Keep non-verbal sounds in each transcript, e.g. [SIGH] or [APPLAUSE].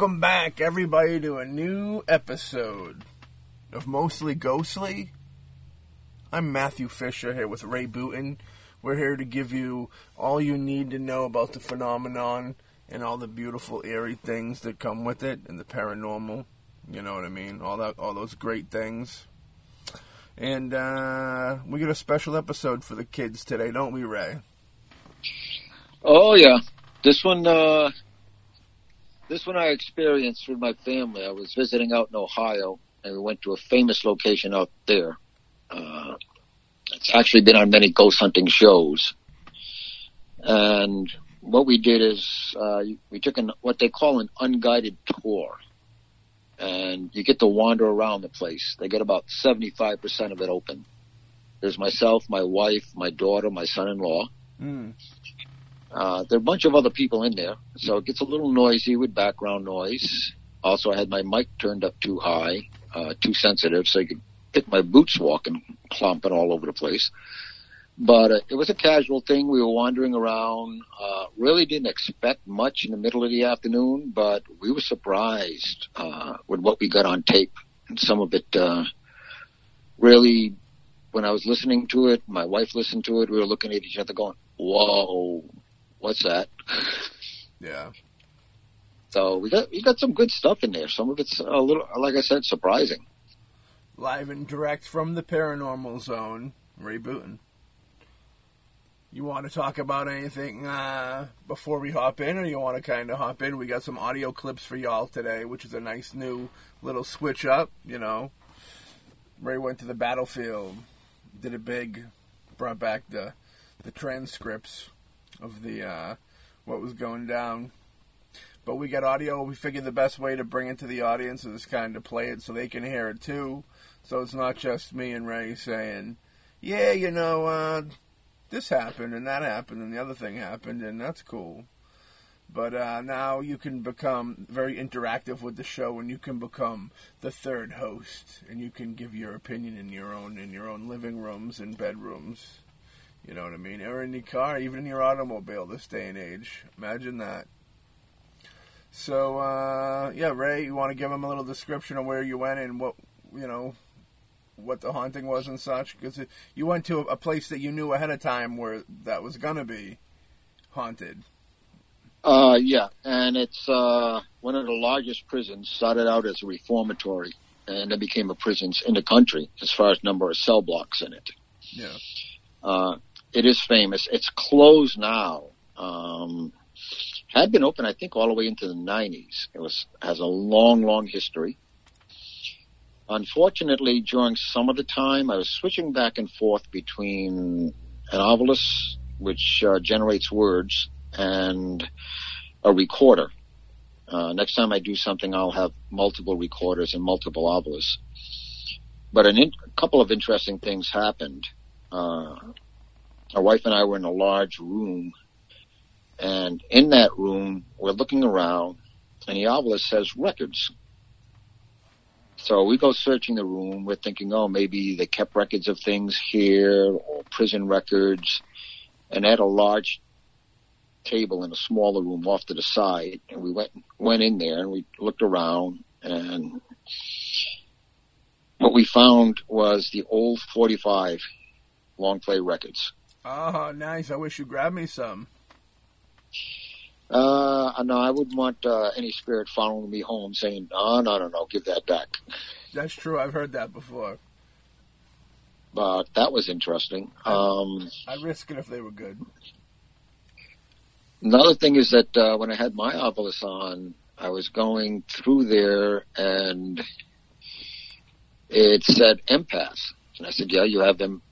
Welcome back, everybody, to a new episode of Mostly Ghostly. I'm Matthew Fisher here with Ray Booten. We're here to give you all you need to know about the phenomenon and all the beautiful, eerie things that come with it and the paranormal. You know what I mean? All that, all those great things. And uh, we got a special episode for the kids today, don't we, Ray? Oh yeah, this one. Uh, this one I experienced with my family. I was visiting out in Ohio, and we went to a famous location out there. Uh, it's actually been on many ghost hunting shows. And what we did is uh, we took an what they call an unguided tour, and you get to wander around the place. They get about seventy five percent of it open. There's myself, my wife, my daughter, my son-in-law. Mm. Uh, there are a bunch of other people in there, so it gets a little noisy with background noise. Also, I had my mic turned up too high, uh, too sensitive, so you could pick my boots walking, clomping all over the place. But uh, it was a casual thing. We were wandering around. Uh, really didn't expect much in the middle of the afternoon, but we were surprised uh, with what we got on tape. And some of it uh, really, when I was listening to it, my wife listened to it, we were looking at each other going, whoa, what's that? Yeah. So we got we got some good stuff in there. Some of it's a little, like I said, surprising. Live and direct from the paranormal zone, Ray Booten. You want to talk about anything uh, before we hop in, or you want to kind of hop in? We got some audio clips for y'all today, which is a nice new little switch up. You know, Ray went to the battlefield, did it big, brought back the the transcripts of the uh, what was going down. But we got audio. We figured the best way to bring it to the audience is kind of play it so they can hear it too. So it's not just me and Ray saying, "Yeah, you know, uh, this happened and that happened and the other thing happened and that's cool." But uh, now you can become very interactive with the show, and you can become the third host, and you can give your opinion in your own in your own living rooms and bedrooms. You know what I mean? Or in your car, even in your automobile this day and age. Imagine that. So, uh, yeah, Ray, you want to give him a little description of where you went and what, you know, what the haunting was and such? Because you went to a place that you knew ahead of time where that was going to be haunted. Uh, yeah, and it's uh, one of the largest prisons. Started out as a reformatory, and then became a prison in the country as far as number of cell blocks in it. Yeah. Uh, it is famous. It's closed now. Um, had been open, I think, all the way into the 90s. It was has a long, long history. Unfortunately, during some of the time, I was switching back and forth between an ovilus, which uh, generates words, and a recorder. Uh, next time I do something, I'll have multiple recorders and multiple ovilus. But in, a couple of interesting things happened. Uh, my wife and I were in a large room, and in that room, we're looking around, and the ovilus says records. So we go searching the room. We're thinking, oh, maybe they kept records of things here or prison records. And at a large table in a smaller room off to the side. And we went, went in there and we looked around and what we found was the old 45 long play records. Oh, nice. I wish you grabbed me some. Uh, no, I wouldn't want uh, any spirit following me home saying, "No, no, no, no, give that back." That's true. I've heard that before. But that was interesting. Um, I risk it if they were good. Another thing is that uh, when I had my ovilus on, I was going through there and it said empaths. And I said, yeah, you have them.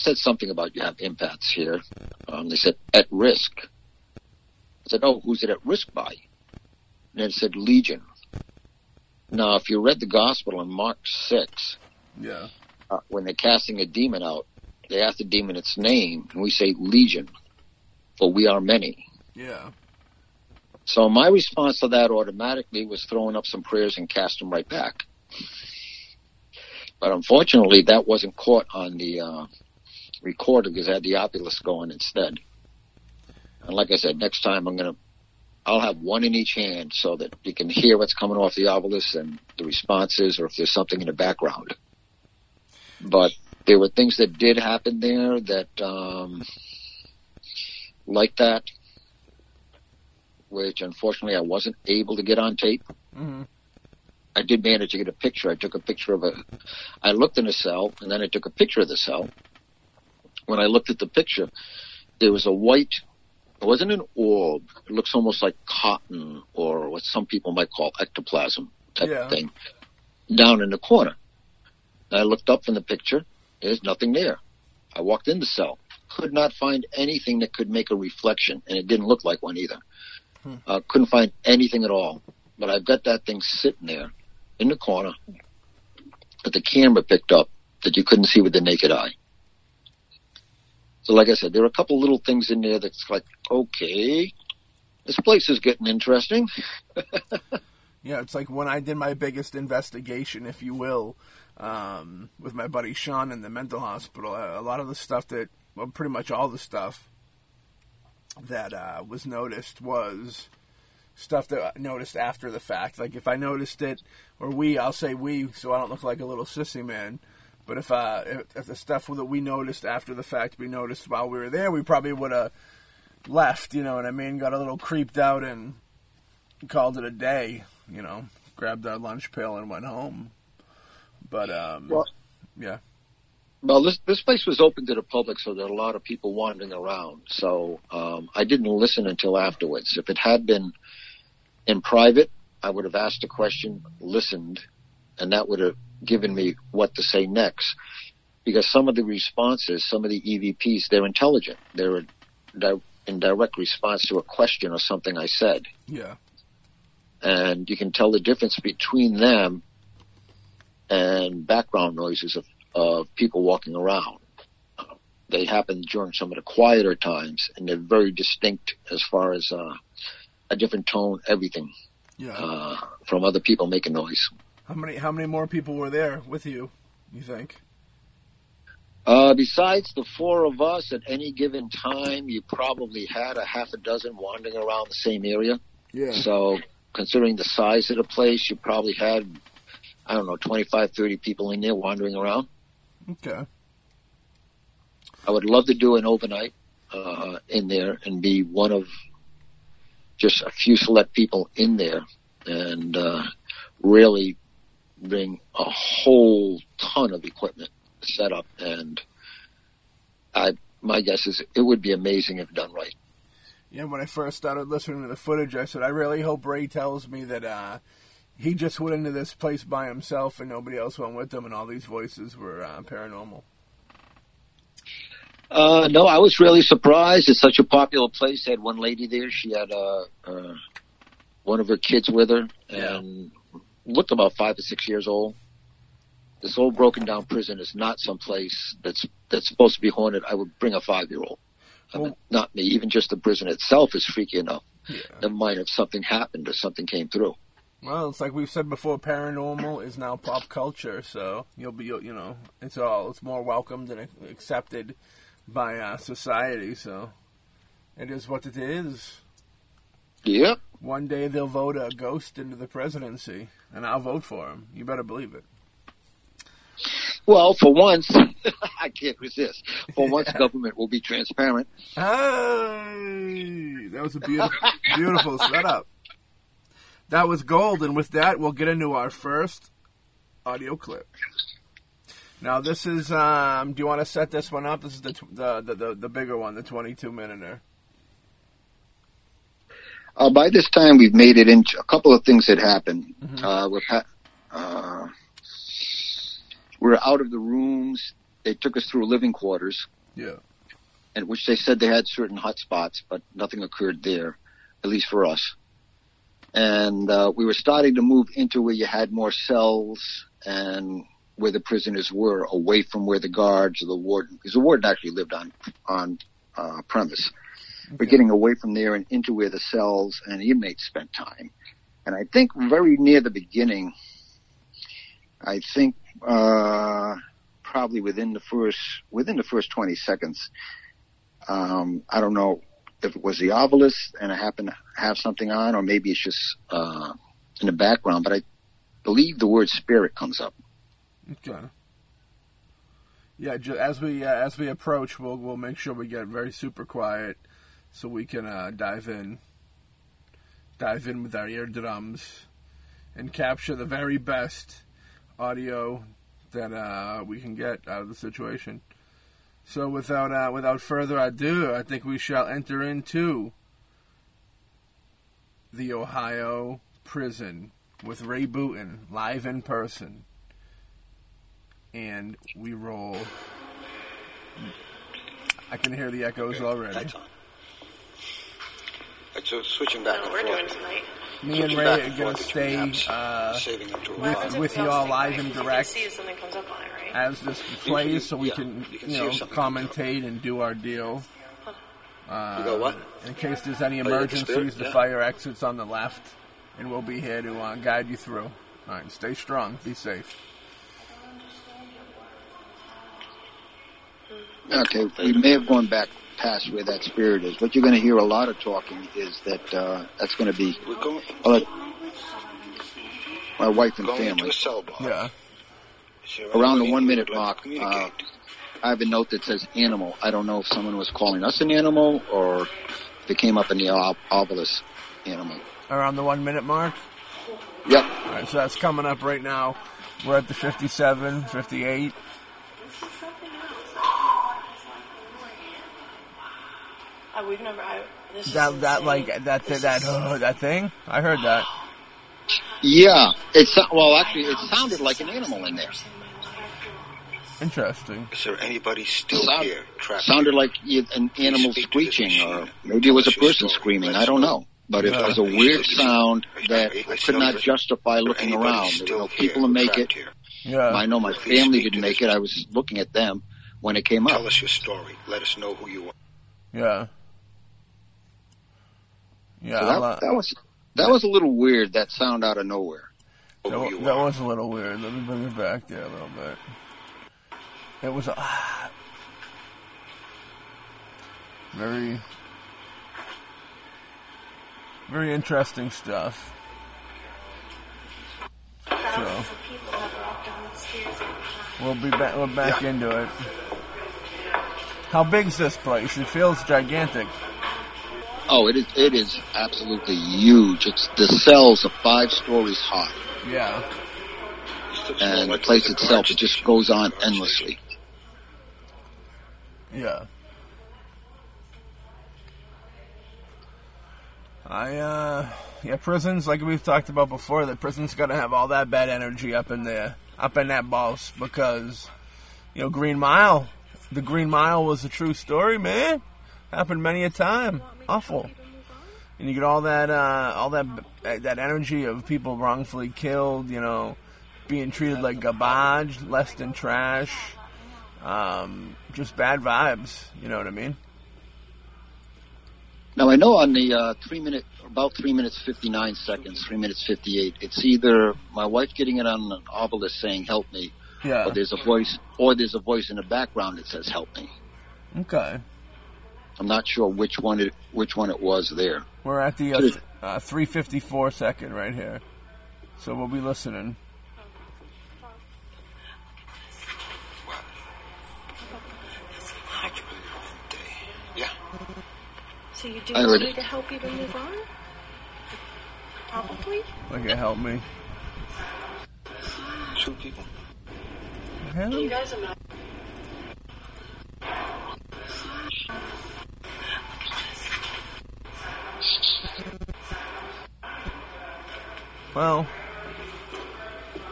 Said something about you have empaths here. Um, they said at risk. I said, oh, who's it at risk by? And it said Legion. Now, if you read the gospel in Mark 6, Yeah. uh, when they're casting a demon out, they ask the demon its name, and we say Legion, for we are many. Yeah. So my response to that automatically was throwing up some prayers and cast them right back. But unfortunately, that wasn't caught on the uh, recorder because I had the ovilus going instead. And like I said, next time I'm going to I'll have one in each hand so that you can hear what's coming off the Ovilus and the responses or if there's something in the background. But there were things that did happen there that, um, like that, which unfortunately I wasn't able to get on tape. hmm I did manage to get a picture. I took a picture of a, I looked in a cell and then I took a picture of the cell. When I looked at the picture, there was a white, it wasn't an orb. It looks almost like cotton or what some people might call ectoplasm type Yeah. thing down in the corner. And I looked up from the picture. There's nothing there. I walked in the cell. Could not find anything that could make a reflection and it didn't look like one either. Hmm. Uh, couldn't find anything at all. But I've got that thing sitting there in the corner that the camera picked up that you couldn't see with the naked eye. So like I said, there are a couple little things in there that's like, okay, this place is getting interesting. [LAUGHS] Yeah, it's like when I did my biggest investigation, if you will, um, with my buddy Sean in the mental hospital. A a lot of the stuff that, well, pretty much all the stuff that uh, was noticed was stuff that I noticed after the fact. Like if I noticed it, or we, I'll say we, so I don't look like a little sissy man. But if uh, if, if the stuff that we noticed after the fact we noticed while we were there, we probably would have left. You know what I mean? Got a little creeped out and called it a day. You know, grabbed our lunch pail and went home. But um, Well- yeah, Well, this this place was open to the public, so there are a lot of people wandering around. So um, I didn't listen until afterwards. If it had been in private, I would have asked a question, listened, and that would have given me what to say next. Because some of the responses, some of the EVPs, they're intelligent. They're di- in direct response to a question or something I said. yeah, and you can tell the difference between them and background noises of, of people walking around. They happen during some of the quieter times, and they're very distinct as far as uh, a different tone, everything yeah. uh, from other people making noise. How many how many more people were there with you? You think? Uh, besides the four of us, at any given time, you probably had a half a dozen wandering around the same area. Yeah. So, considering the size of the place, you probably had, I don't know, 25, 30 people in there wandering around. Okay. I would love to do an overnight uh, in there and be one of just a few select people in there and uh, really bring a whole ton of equipment set up. And I, my guess is it would be amazing if done right. Yeah, when I first started listening to the footage, I said, I really hope Ray tells me that uh, he just went into this place by himself and nobody else went with him, and all these voices were uh, paranormal. Uh, no, I was really surprised. It's such a popular place. They had one lady there. She had uh, uh, one of her kids with her, and looked about five or six years old. This old broken down prison is not some place that's that's supposed to be haunted. I would bring a five year old. I mean, Well- not me. Even just the prison itself is freaky enough. Yeah. Never mind if something happened or something came through. Well, it's like we've said before, paranormal is now pop culture, so you'll be, you know, it's all, it's more welcomed and accepted by uh, society, so it is what it is. Yep. One day they'll vote a ghost into the presidency, and I'll vote for him. You better believe it. Well, for once, [LAUGHS] I can't resist. For once, government will be transparent. Hey, that was a beautiful, [LAUGHS] beautiful setup. That was gold, and with that, we'll get into our first audio clip. Now, this is. Um, do you want to set this one up? This is the the the, the, bigger one, the twenty-two minuter. Uh, by this time, we've made it into a couple of things that happened. Mhm. Uh, we're, pa- uh, we're out of the rooms. They took us through living quarters, Yeah. in which they said they had certain hot spots, but nothing occurred there, at least for us. And uh, we were starting to move into where you had more cells and where the prisoners were, away from where the guards or the warden, because the warden actually lived on on uh, premise. We're Okay. getting away from there and into where the cells and inmates spent time. And I think very near the beginning, I think uh, probably within the first within the first 20 seconds, um, I don't know if it was the Ovilus and I happen to have something on, or maybe it's just uh, in the background. But I believe the word spirit comes up. Okay. Yeah, as we uh, as we approach, we'll we'll make sure we get very super quiet, so we can uh, dive in, dive in with our eardrums, and capture the very best audio that uh, we can get out of the situation. So without uh, without further ado, I think we shall enter into the Ohio prison with Ray Booten live in person and we roll. I can hear the echoes already. Lights on. So switching back I and what we're forth. doing tonight. Me and Switching Ray are and gonna forth stay between apps, uh, saving them to a Well, With- it's with y'all live and because you direct. can see if something comes up on it, right? as this You- plays, you- so we yeah, can you can you see know if something comes up. commentate and do our deal. Uh, You go what? In case there's any you got the emergencies, spirit? the Yeah. fire exits on the left, and we'll be here to uh, guide you through. All right, stay strong, be safe. Okay, we may have gone back past where that spirit is. What you're going to hear a lot of talking is that uh, that's going to be We're going, I'll my wife and family. cell block. Yeah. Around the one minute mark, to communicate? I have a note that says animal. I don't know if someone was calling us an animal or if it came up in the ob- ovilus animal. Around the one minute mark. Yep. All right, so that's coming up right now. We're at the 57, 58. Uh, we've never. I, this is That that like that This that is- uh, [GASPS] that thing. I heard that. Yeah. It so- well, actually, it sounded like an animal in there. Interesting. Is there anybody still Sound- here trapped? Sounded here? like an animal speak to this screeching, or maybe it was a Tell us your person screaming. I don't know. know. But it Yeah. was a weird sound that I could not justify looking around. There were no people to make it. Yeah. I know my family didn't make it. I was looking at them when it came up. Tell us your story. Let us know who you are. Yeah. Yeah. So that, uh, that was that was a little weird. That sound out of nowhere. That, you that was a little weird. Let me bring it back there a little bit. It was ah, very, very interesting stuff. Thousands of people have walked down the stairs every time. We'll be back. We're back Yeah. into it. How big's this place? It feels gigantic. Oh, it is it is absolutely huge. It's the cells are five stories high, Yeah. And the place itself it just goes on endlessly. Yeah. I uh yeah, prisons like we've talked about before, the prison's gotta have all that bad energy up in there up in that boss because you know, Green Mile the Green Mile was a true story, man. Happened many a time. Awful. And you get all that uh all that that energy of people wrongfully killed, you know, being treated like garbage, less than trash um, just bad vibes. You know what I mean? Now I know on the uh, three minute, about three minutes fifty nine seconds, three minutes fifty eight. It's either my wife getting it on an ovilus saying "Help me," Yeah. or there's a voice, or there's a voice in the background that says "Help me." Okay. I'm not sure which one it which one it was there. We're at the uh, th- uh, 354 second right here, so we'll be listening. Yeah. So you do I want it. to help you to move on? Probably. Like it help me. Two people. You guys are not. Well,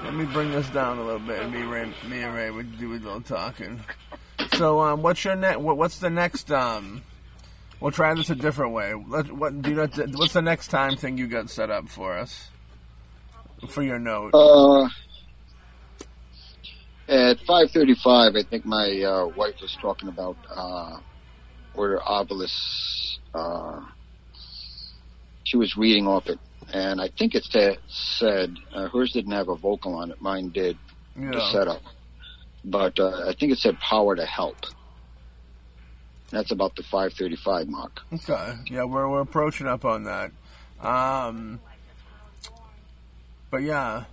let me bring this down a little bit. Me, Ray, me and Ray would do a little talking. So, um, what's your ne- what, What's the next? Um, we'll try this a different way. Let, what do you know, What's the next time thing you got set up for us? For your note. Uh, at 5:35, I think my uh, wife was talking about uh, where ovilus. Uh, she was reading off it, and I think it sa- said uh, hers didn't have a vocal on it. Mine did. The Yeah. setup, but uh, I think it said power to help. That's about the 535 mark. Okay. Yeah, we're we're approaching up on that. Um, but yeah.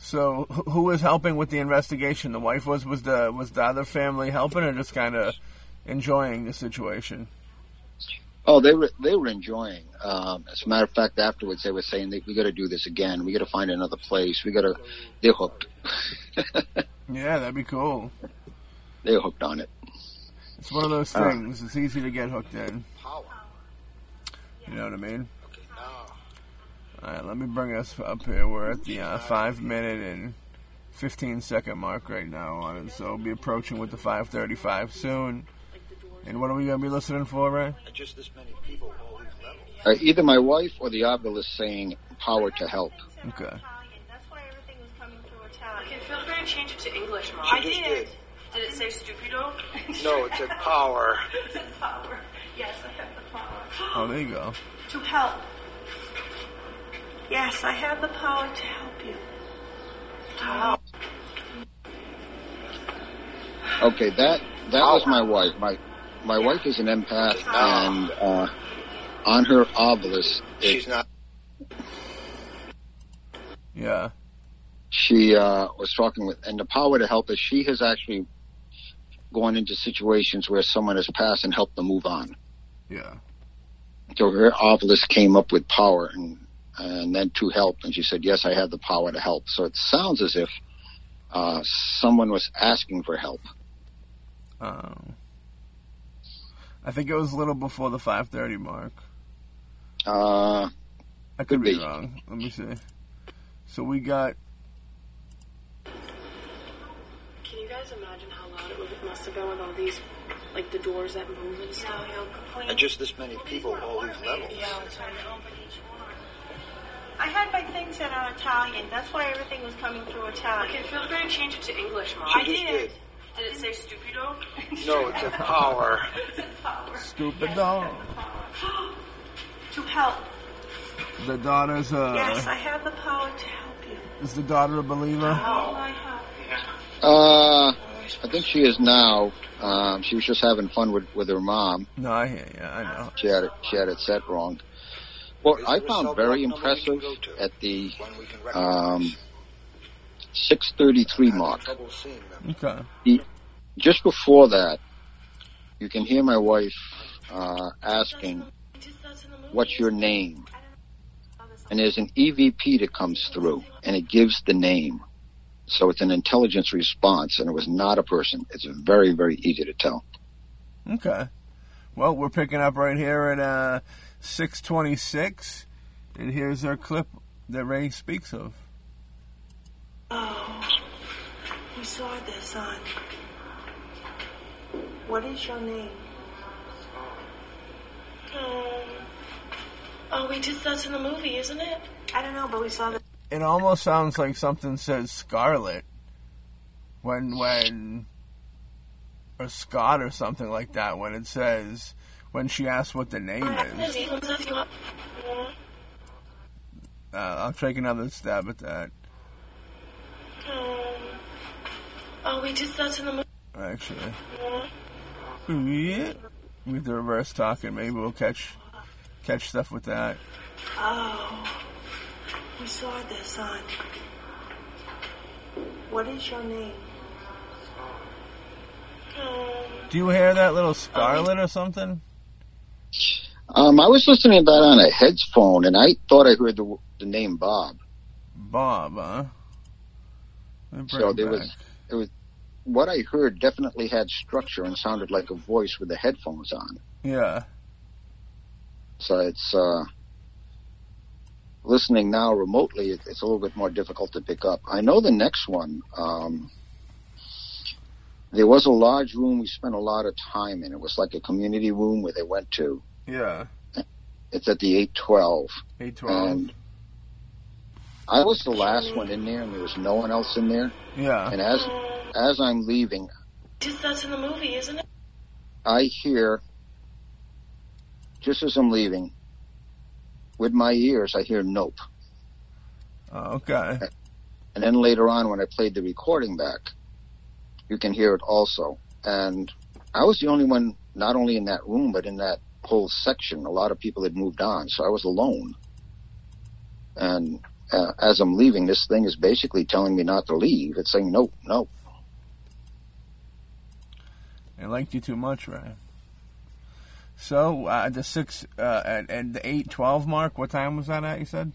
So who was helping with the investigation? The wife was was the was the other family helping, or just kind of enjoying the situation? Oh, they were they were enjoying. Um, as a matter of fact, afterwards they were saying that we got to do this again. We got to find another place. We got to. They're hooked. [LAUGHS] Yeah, that'd be cool. they're hooked on it. It's one of those Uh. things. It's easy to get hooked in. You know what I mean? All right, let me bring us up here. We're at the uh, five minute and fifteen second mark right now on it, so we'll be approaching with the five thirty five soon. And what are we gonna be listening for, Ray? And just this many people, all these levels. Uh, either my wife or the ovilus saying "power to help." Okay. That's why everything was coming through Italian. Okay, feel free to change it to English, Mom. I just did. did. Did it say stupido? [LAUGHS] No, it said power. [LAUGHS] It's a power. Yes, I have the power. Oh, there you go. To help. Yes, I have the power to help you. To help. Okay, that that was my wife. My my wife is an empath, and uh, on her ovilus, it, She's not. Yeah. she uh, was talking with, and the power to help is she has actually gone into situations where someone has passed and helped them move on. Yeah. So her ovilus came up with power and and then to help, and she said, "Yes, I have the power to help." So it sounds as if uh, someone was asking for help. Um, I think it was a little before the five thirty mark. Uh, I could, Could be. be. wrong. Let me see. So we got Can you guys imagine how loud it would- must have been with all these, like the doors that move and stuff? And just this many people, all these levels. I had my things that are Italian. That's why everything was coming through Italian. Okay, feel free to change it to English, Mom. I She just did. did. Did it say stupido? No, it's a power. [LAUGHS] It's a power. stupid dog. [GASPS] To help. The daughter's uh Yes, I have the power to help you. is the daughter a believer? Oh, I have. uh, I think she is now. Um, she was just having fun with with her mom. No, I hear you. I know. She had it. She had it set wrong. What Is I found very block number we can impressive at the One we can recognize. um, 633 mark, trouble seeing. Okay. just before that, you can hear my wife uh, asking, "What's your name?" And there's an EVP that comes through, and it gives the name. So it's an intelligence response, and it was not a person. It's very, very easy to tell. Okay. Well, we're picking up right here at uh, 626. And here's our clip that Ray speaks of. Oh, we saw this on. What is your name? Oh. oh, we did that's in the movie, isn't it? I don't know, but we saw this. It almost sounds like something says Scarlet when when or Scott or something like that when it says when she asks what the name is. Uh, I'll take another stab at that. Oh, oh we did that's in the movie. Actually, yeah. With the reverse talking, maybe we'll catch catch stuff with that. Oh, we saw this on. What is your name? Oh, Do you hear that little Scarlet or something? Um, I was listening to that on a headphone, and I thought I heard the, the name Bob. Bob, huh? Let me bring So there back. was, it was, what I heard definitely had structure and sounded like a voice with the headphones on. Yeah. So it's uh, listening now remotely. It's a little bit more difficult to pick up. I know the next one. Um, there was a large room we spent a lot of time in. It was like a community room where they went to. Yeah. It's at the eight twelve, 812. and I was the last mm. one in there, and there was no one else in there. Yeah. And as as I'm leaving, did that's in the movie, isn't it? I hear, just as I'm leaving, with my ears, I hear nope. Oh, okay. And then later on, when I played the recording back, you can hear it also. And I was the only one, not only in that room, but in that whole section. A lot of people had moved on, so I was alone. And uh, as I'm leaving, this thing is basically telling me not to leave. It's saying, no, no. It liked you too much, right? So, uh, the six, uh, at, at the eight twelve mark, what time was that at, you said?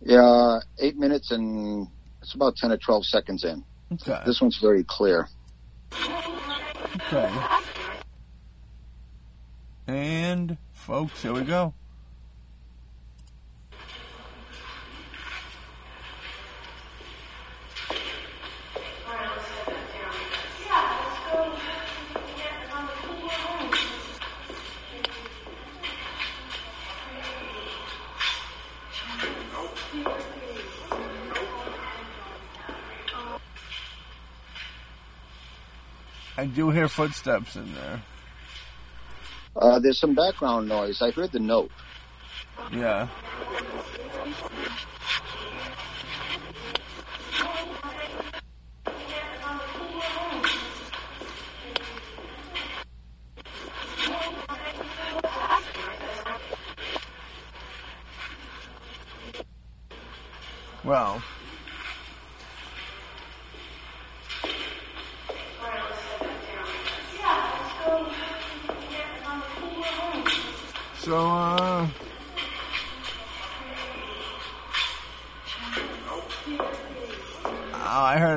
Yeah, eight minutes and it's about 10 or 12 seconds in. Okay. This one's very clear. Okay. And, folks, here we go. Do hear footsteps in there. Uh, there's some background noise. I heard the note. Yeah. Well,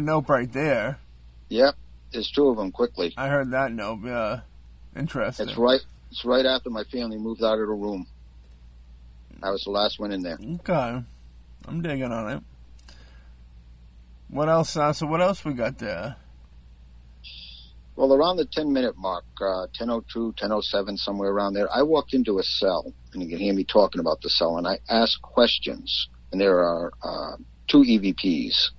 I heard a note right there. Yep, there's two of them quickly. I heard that note. Yeah, interesting. It's right. It's right after my family moved out of the room. I was the last one in there. Okay, I'm digging on it. What else? Uh, so what else we got there? Well, around the 10 minute mark, uh, 1002, 1007, somewhere around there, I walked into a cell, and you can hear me talking about the cell, and I asked questions, and there are uh, two EVPs,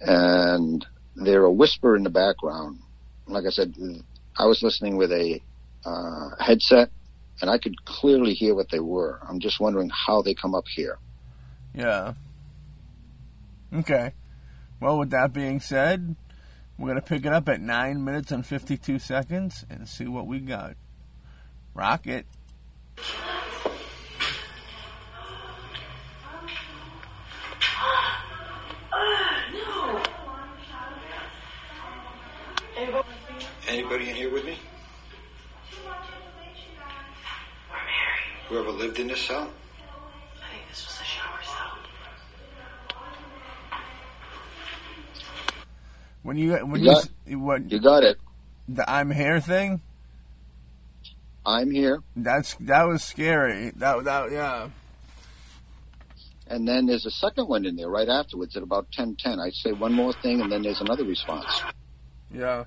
and they're a whisper in the background. Like I said, I was listening with a uh, headset, and I could clearly hear what they were. I'm just wondering how they come up here. Yeah. Okay. Well, with that being said, we're going to pick it up at 9 minutes and 52 seconds and see what we got. Rocket. Anybody in here with me? Whoever lived in this cell? I think this was a shower cell. When you when You you, got- s- what You got it. the I'm here thing, I'm here. that's that was scary. That that yeah. And then there's a second one in there right afterwards at about 10:10. I say one more thing, and then there's another response. Yeah.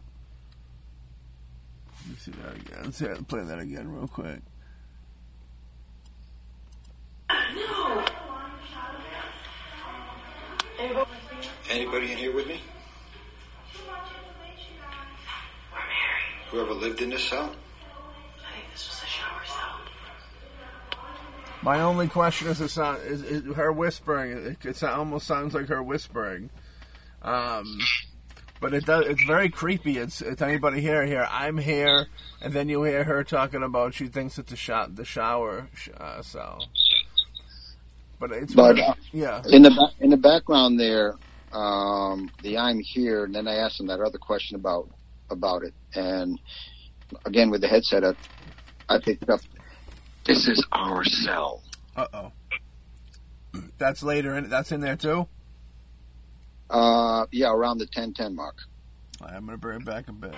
Let me see that again. Let's see, play that again real quick. No. Anybody in here with me? Whoever lived in this cell? I think this was a shower cell. My only question is, the sound, is, is her whispering. It, it so- almost sounds like her whispering. Um, but it does. It's very creepy. It's, it's anybody here here. I'm here, and then you hear her talking about she thinks it's a shot the shower sh- uh, cell. But it's But, uh, yeah, In the in the background there, um, the I'm here, and then I asked him that other question about about it, and again with the headset, I, I picked up. This is our cell. uh oh. That's later in. That's in there too. Uh, yeah, around the 10:10 mark. I'm gonna bring it back a bit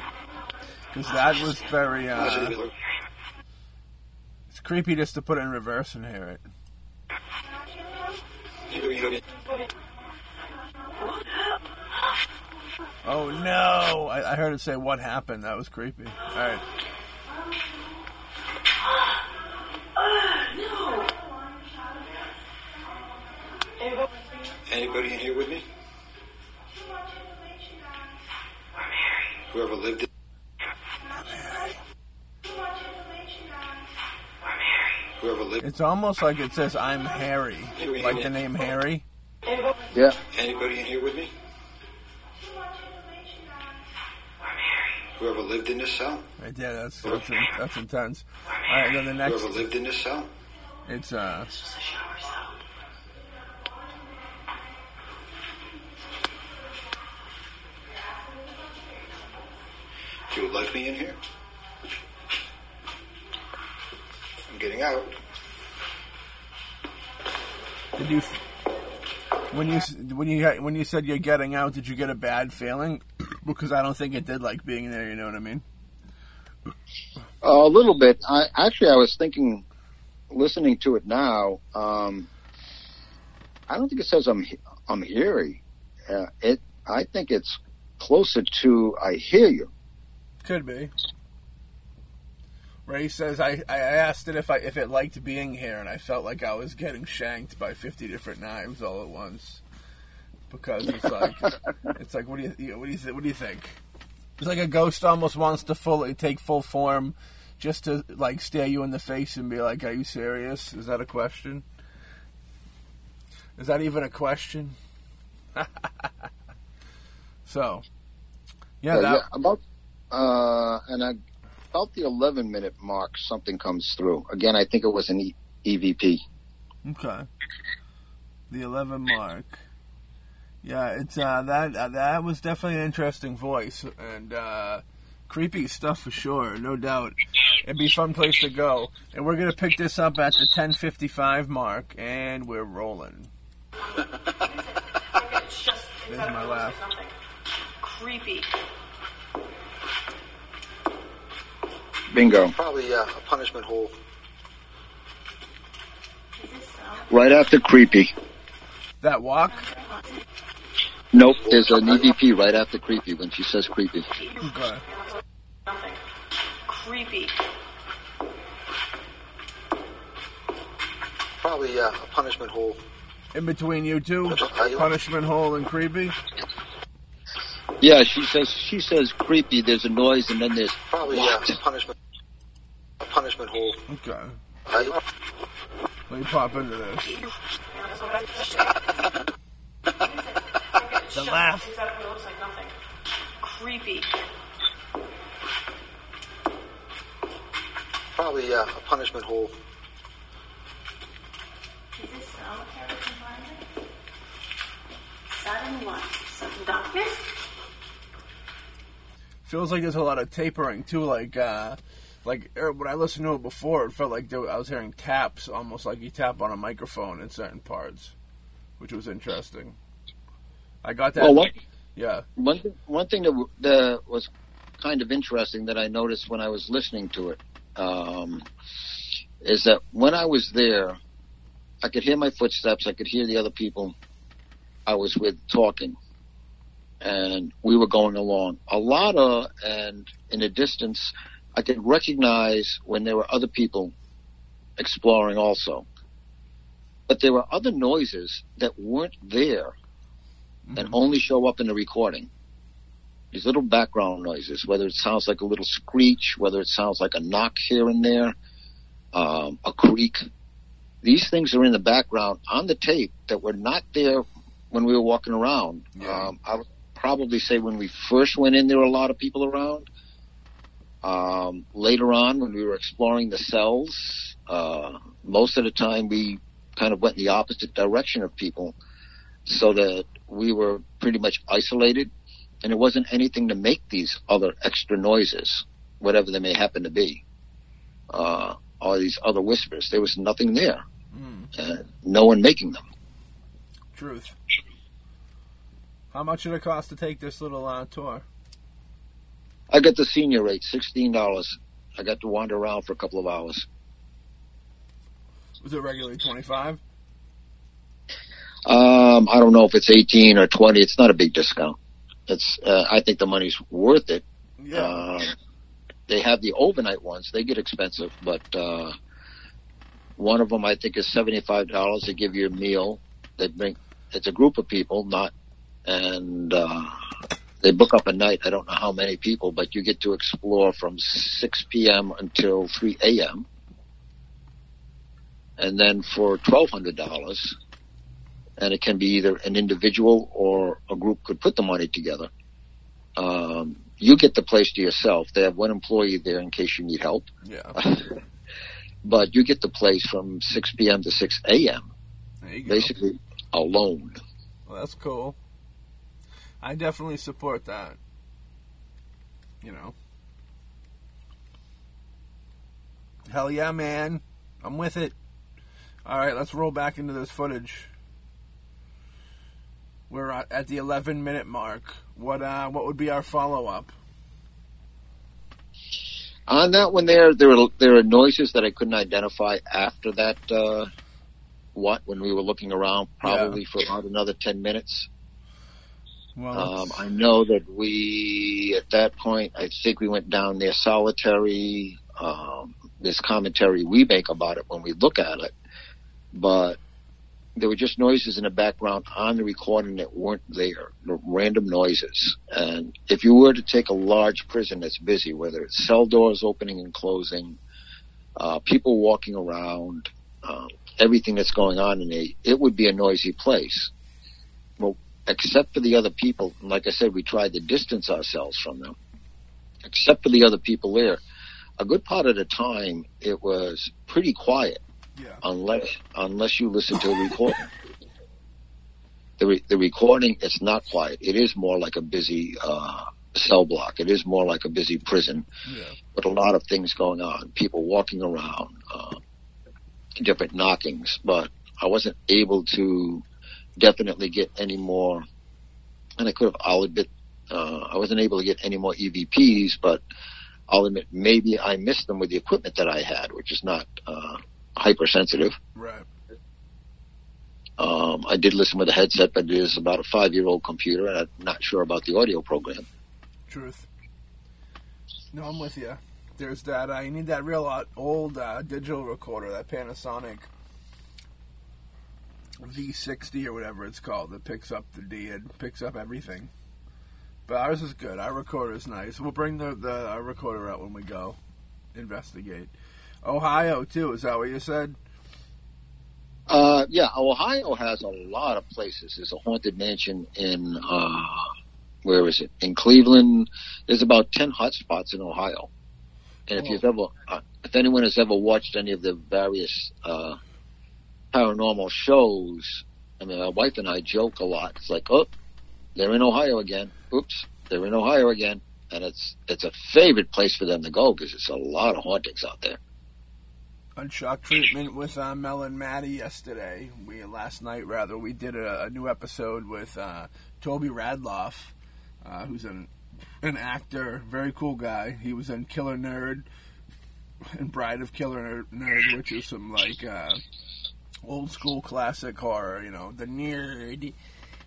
because that was very. Uh, it's creepy just to put it in reverse and hear it. Oh no! I, I heard it say what happened. That was creepy. All right. Anybody in here with me? Whoever lived in Whoever lived It's almost like it says I'm Harry, like the name Harry. Yeah, Anybody in here with me? Whoever lived in this cell? Right there, that's that's, that's intense. All right, then the next, Whoever lived in this cell? it's uh, would like me in here? I'm getting out. did you when you when you when you said you're getting out? Did you get a bad feeling? [COUGHS] because I don't think it did like being there. You know what I mean? A little bit. I actually I was thinking, listening to it now. Um, I don't think it says I'm he- I'm hearing. Uh, it. I think it's closer to I hear you. Could be. Ray says I, I asked it if I if it liked being here, and I felt like I was getting shanked by fifty different knives all at once. Because it's like [LAUGHS] it's like what do you what do you th- what do you think? It's like a ghost almost wants to fully take full form, just to like stare you in the face and be like, "Are you serious? Is that a question? Is that even a question?" [LAUGHS] so, yeah, Uh, that, yeah, about uh, and I, about the 11 minute mark, something comes through. Again, I think it was an e- EVP. Okay. The eleven mark. Yeah, it's uh, that uh, that was definitely an interesting voice and uh, creepy stuff for sure, no doubt. It'd be a fun place to go, and we're gonna pick this up at the ten fifty five mark, and we're rolling. [LAUGHS] It's just. There's my laugh. Creepy. Bingo. Probably uh, a punishment hole. Right after creepy. That walk. Nope, there's an EVP right after creepy when she says creepy. Okay. Nothing. Creepy. Probably uh, a punishment hole. In between you two, punishment hole and creepy. Yeah, she says she says creepy. There's a noise, and then there's Probably What? a punishment. A punishment hole. Okay. Let me pop into this. The laugh. Looks like nothing. Creepy. Probably uh, a punishment hole. Is this solitary confinement? Sudden what? Sudden darkness? Feels like there's a lot of tapering too. Like, uh, like er, when I listened to it before, it felt like there, I was hearing taps, almost like you tap on a microphone in certain parts, which was interesting. I got that. Oh, what? Yeah. one thing, one thing that, w- that was kind of interesting that I noticed when I was listening to it um, is that when I was there, I could hear my footsteps. I could hear the other people I was with talking, and we were going along. A lot of, and in the distance, I could recognize when there were other people exploring also. But there were other noises that weren't there and only show up in the recording. These little background noises, whether it sounds like a little screech, whether it sounds like a knock here and there, um, a creak. These things are in the background on the tape that were not there when we were walking around. Yeah. Um, I probably say when we first went in, there were a lot of people around. Um, later on, when we were exploring the cells, uh, most of the time we kind of went in the opposite direction of people so that we were pretty much isolated and it wasn't anything to make these other extra noises, whatever they may happen to be, uh, or these other whispers. There was nothing there, Mm, uh, no one making them. truth. How much did it cost to take this little uh, tour? I got the senior rate, sixteen dollars. I got to wander around for a couple of hours. Was it regularly twenty five? Um, I don't know if it's eighteen or twenty. It's not a big discount. It's. Uh, I think the money's worth it. Yeah. Um, they have the overnight ones. They get expensive, but uh, one of them I think is seventy five dollars. They give you a meal. They bring. It's a group of people, not, and uh, they book up a night. I don't know how many people, but you get to explore from six p.m. until three a.m. And then for twelve hundred dollars, and it can be either an individual or a group could put the money together. Um, you get the place to yourself. They have one employee there in case you need help, Yeah. [LAUGHS] but you get the place from 6 p.m. to 6 a.m. Basically alone. Well, that's cool. I definitely support that. You know. Hell yeah, man. I'm with it. All right, let's roll back into this footage. We're at at the 11 minute mark. What uh what would be our follow up? On that one, there there were there are noises that I couldn't identify after that. Uh, what when we were looking around, probably for about another ten minutes. Well, Um, I know that we, at that point, I think we went down there solitary. Um, this commentary we make about it when we look at it, but there were just noises in the background on the recording that weren't there, random noises. And if you were to take a large prison that's busy, whether it's cell doors opening and closing, uh, people walking around, um, everything that's going on in a, it would be a noisy place except for the other people, and like I said, we tried to distance ourselves from them. Except for the other people there, a good part of the time it was pretty quiet, yeah. unless unless you listen to a recording. The re- the recording it's not quiet. It is more like a busy uh, cell block. It is more like a busy prison, Yeah. but a lot of things going on. People walking around, uh, different knockings. But I wasn't able to definitely get any more, and I could have, I'll admit, uh, I wasn't able to get any more EVPs, but I'll admit maybe I missed them with the equipment that I had, which is not, uh, hypersensitive. Right. Um, I did listen with a headset, but it is about a five year old computer, and I'm not sure about the audio program. Truth. No, I'm with you. There's that. Uh, you need that real uh, old uh, digital recorder, that Panasonic V60 or whatever it's called, that picks up the D and picks up everything. But ours is good. Our recorder is nice. We'll bring the, the our recorder out when we go investigate. Ohio too. Is that what you said? Uh, yeah, Ohio has a lot of places. There's a haunted mansion in, uh, where is it? In Cleveland. There's about 10 hotspots in Ohio. And if Oh. you've ever, uh, if anyone has ever watched any of the various, uh, paranormal shows, I mean, my wife and I joke a lot. It's like, oh, they're in Ohio again. Oops, they're in Ohio again. And it's, it's a favorite place for them to go because it's a lot of hauntings out there. on shock treatment with uh, Mel and Maddie yesterday. We last night rather we did a, a new episode with uh, Toby Radloff, uh, who's an an actor, very cool guy. He was in Killer Nerd and Bride of Killer Nerd, which is some like uh, old school classic horror. You know, the nerd,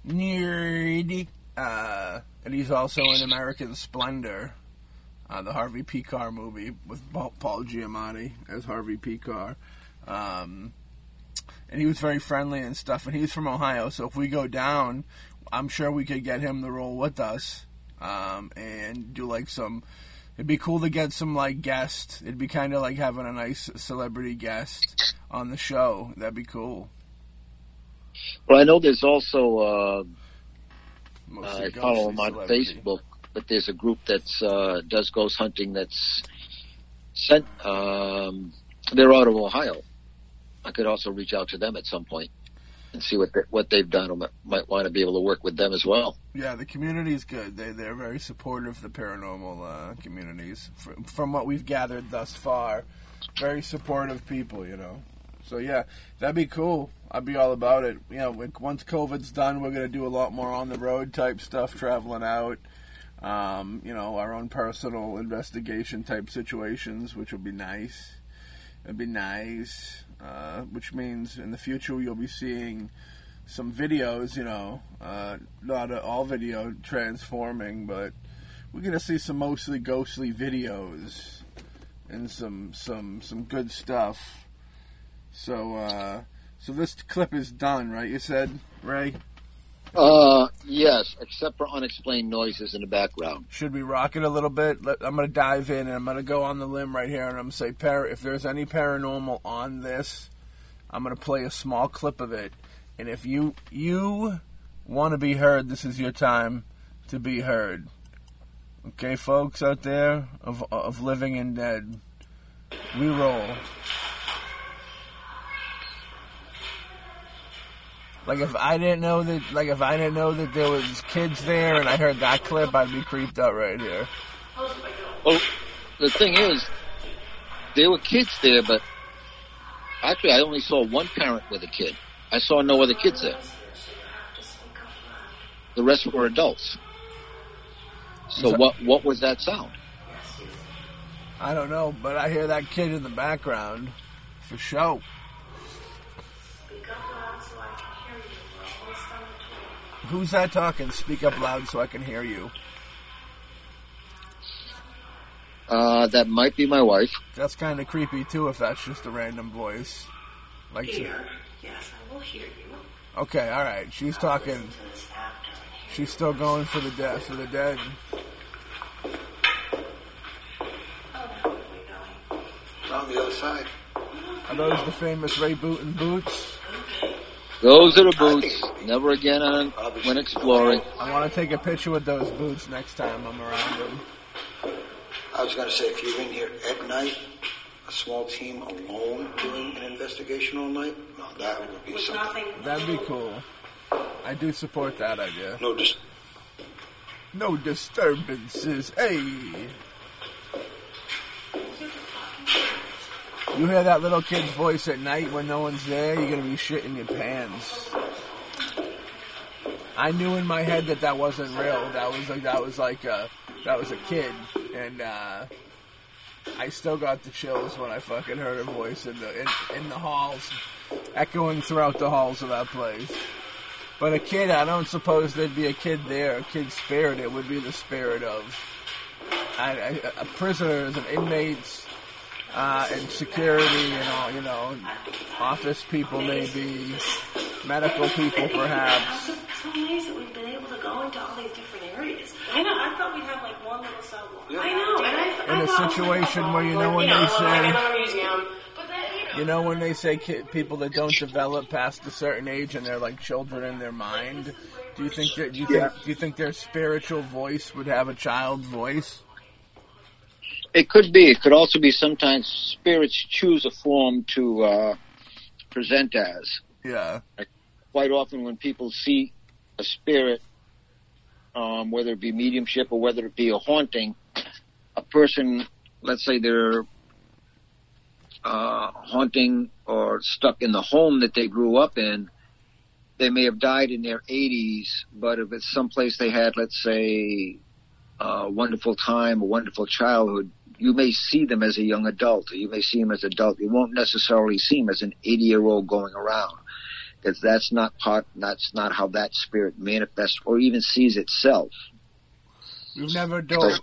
nerd. Uh, and he's also in American Splendor uh, the Harvey P. Movie with Paul Giamatti as Harvey P. Um, and he was very friendly and stuff. And he's from Ohio, so if we go down, I'm sure we could get him to roll with us um, and do like some. It'd be cool to get some like guest. It'd be kind of like having a nice celebrity guest on the show. That'd be cool. Well, I know there's also, uh, I follow them on celebrity. Facebook, but there's a group that's uh, does ghost hunting that's sent. Um, they're out of Ohio. I could also reach out to them at some point and see what they, what they've done. Might, might want to be able to work with them as well. Yeah, the community is good. They they're very supportive of the paranormal uh, communities. From, from what we've gathered thus far, very supportive people. You know, so yeah, that'd be cool. I'd be all about it. You know, like, once COVID's done, we're gonna do a lot more on the road type stuff, traveling out. Um, you know, our own personal investigation type situations, which would be nice. It'd be nice. Uh, which means in the future you'll be seeing some videos, you know, uh, not all video transforming, but we're gonna see some mostly ghostly videos and some some some good stuff. So uh, so this clip is done, right? You said, Ray. Uh, yes, except for unexplained noises in the background. Should we rock it a little bit? I'm gonna dive in and I'm gonna go on the limb right here and I'm gonna say, par- if there's any paranormal on this, I'm gonna play a small clip of it. And if you you want to be heard, this is your time to be heard. Okay, folks out there of of living and dead, we roll. Like if I didn't know that, like if I didn't know that there was kids there, and I heard that clip, I'd be creeped out right here. Well, the thing is, there were kids there, but actually, I only saw one parent with a kid. I saw no other kids there. The rest were adults. So So- what what was that sound? I don't know, but I hear that kid in the background for show. Speak up loud so I can hear you. We're almost done with talk. Who's that talking? Speak up loud so I can hear you. Uh, that might be my wife. That's kind of creepy too, if that's just a random voice. Like, Here. Yes, I will hear you. okay, all right, she's talking. Listen to. She's still going for the dead. For the dead. Oh, are we going? On the other side. Are those the famous Ray Booten boots? Those are the boots. Never again on when exploring. I want to take a picture with those boots next time I'm around them. I was going to say, if you're in here at night, a small team alone doing an investigation all night, no, that would be With something. nothing. That'd be cool. I do support that idea. No, just No disturbances. Hey. You hear that little kid's voice at night when no one's there, you're gonna be shitting your pants. I knew in my head that that wasn't real. That was like that was like a that was a kid, and uh, I still got the chills when I fucking heard her voice in the in, in the halls, echoing throughout the halls of that place. But a kid, I don't suppose there'd be a kid there, a kid's spirit. It would be the spirit of I, I, a prisoners and inmates uh, and security and all, you know, office people maybe, medical people perhaps. It's so nice that we've been able to go into all these different areas. I know. I thought we'd have like one little cell block. I know. And I, In I a thought- situation where you know when you they say, another museum. You know, when they say ki- people that don't develop past a certain age and they're like children in their mind. Do you think that do you think do you think their spiritual voice would have a child's voice? It could be. It could also be sometimes spirits choose a form to uh, present as. Yeah. Quite often, when people see a spirit, um, whether it be mediumship or whether it be a haunting, a person, let's say they're uh, haunting or stuck in the home that they grew up in, they may have died in their 80s, but if it's someplace they had, let's say, a wonderful time, a wonderful childhood, you may see them as a young adult, or you may see them as an adult. You won't necessarily see them as an 80 year old going around. Because that's not part, that's not how that spirit manifests or even sees itself. We've never dove.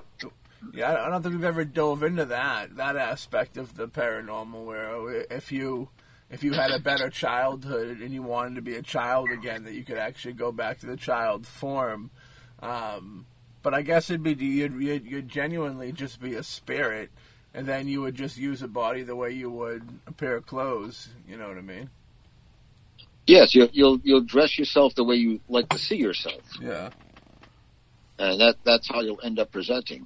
Yeah, I don't think we've ever dove into that that aspect of the paranormal. Where if you if you had a better childhood and you wanted to be a child again, that you could actually go back to the child form. Um, but I guess it'd be you'd, you'd, you'd genuinely just be a spirit, and then you would just use a body the way you would a pair of clothes. You know what I mean? Yes, you'll, you'll, you'll dress yourself the way you like to see yourself. Yeah. And that, that's how you'll end up presenting.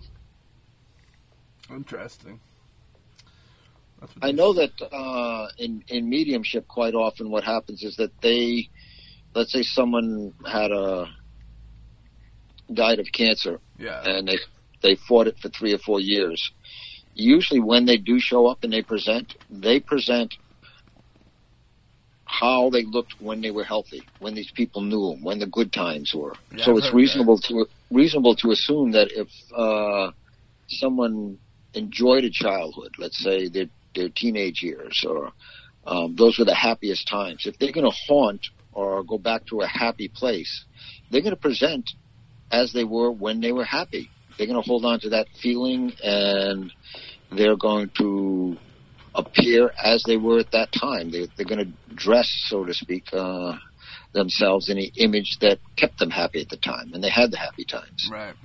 Interesting. I know that uh, in in mediumship, quite often what happens is that they, let's say, someone had a died of cancer, Yeah. and they they fought it for three or four years. Usually, when they do show up and they present, they present how they looked when they were healthy, when these people knew them, when the good times were. Yeah, so it's heard that. reasonable to reasonable to assume that if uh, someone enjoyed a childhood, let's say their their teenage years, or um, those were the happiest times. If they're going to haunt or go back to a happy place, they're going to present as they were when they were happy. They're going to hold on to that feeling, and they're going to appear as they were at that time. They, they're going to dress, so to speak, uh, themselves in the image that kept them happy at the time, and they had the happy times. Right.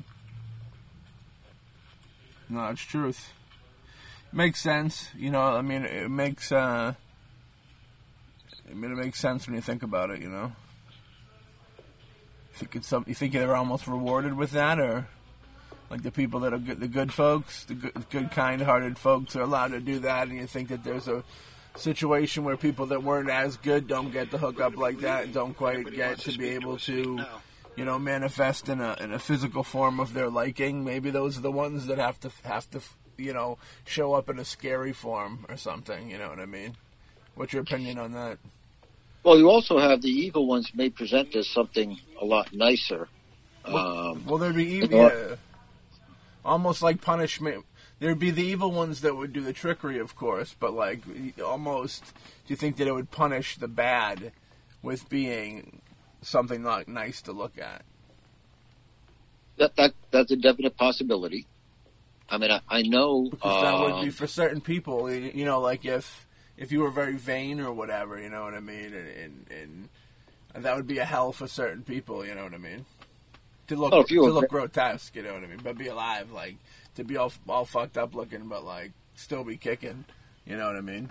No, it's truth. Makes sense. You know, I mean, it makes, uh, I mean, it makes sense when you think about it, you know? You think it's some, you think they're almost rewarded with that, or Like the people that are good, the good folks, the good, good kind-hearted folks are allowed to do that, and you think that there's a situation where people that weren't as good don't get the hook up like that, don't quite get to be able to, you know, manifest in a in a physical form of their liking. Maybe those are the ones that have to have to, you know, show up in a scary form or something. You know what I mean? What's your opinion on that? Well, you also have the evil ones may present as something a lot nicer. Um, Well, there'd be evil, yeah, almost like punishment. There'd be the evil ones that would do the trickery, of course, but like almost. Do you think that it would punish the bad with being something not nice to look at? that, that that's a definite possibility. I mean, I, I know. Because that would be um, for certain people. You know, like if if you were very vain or whatever, you know what I mean, and and, and that would be a hell for certain people. You know what I mean? To look Oh, to look grotesque, you know what I mean, but be alive, like to be all all fucked up looking, but like still be kicking. You know what I mean?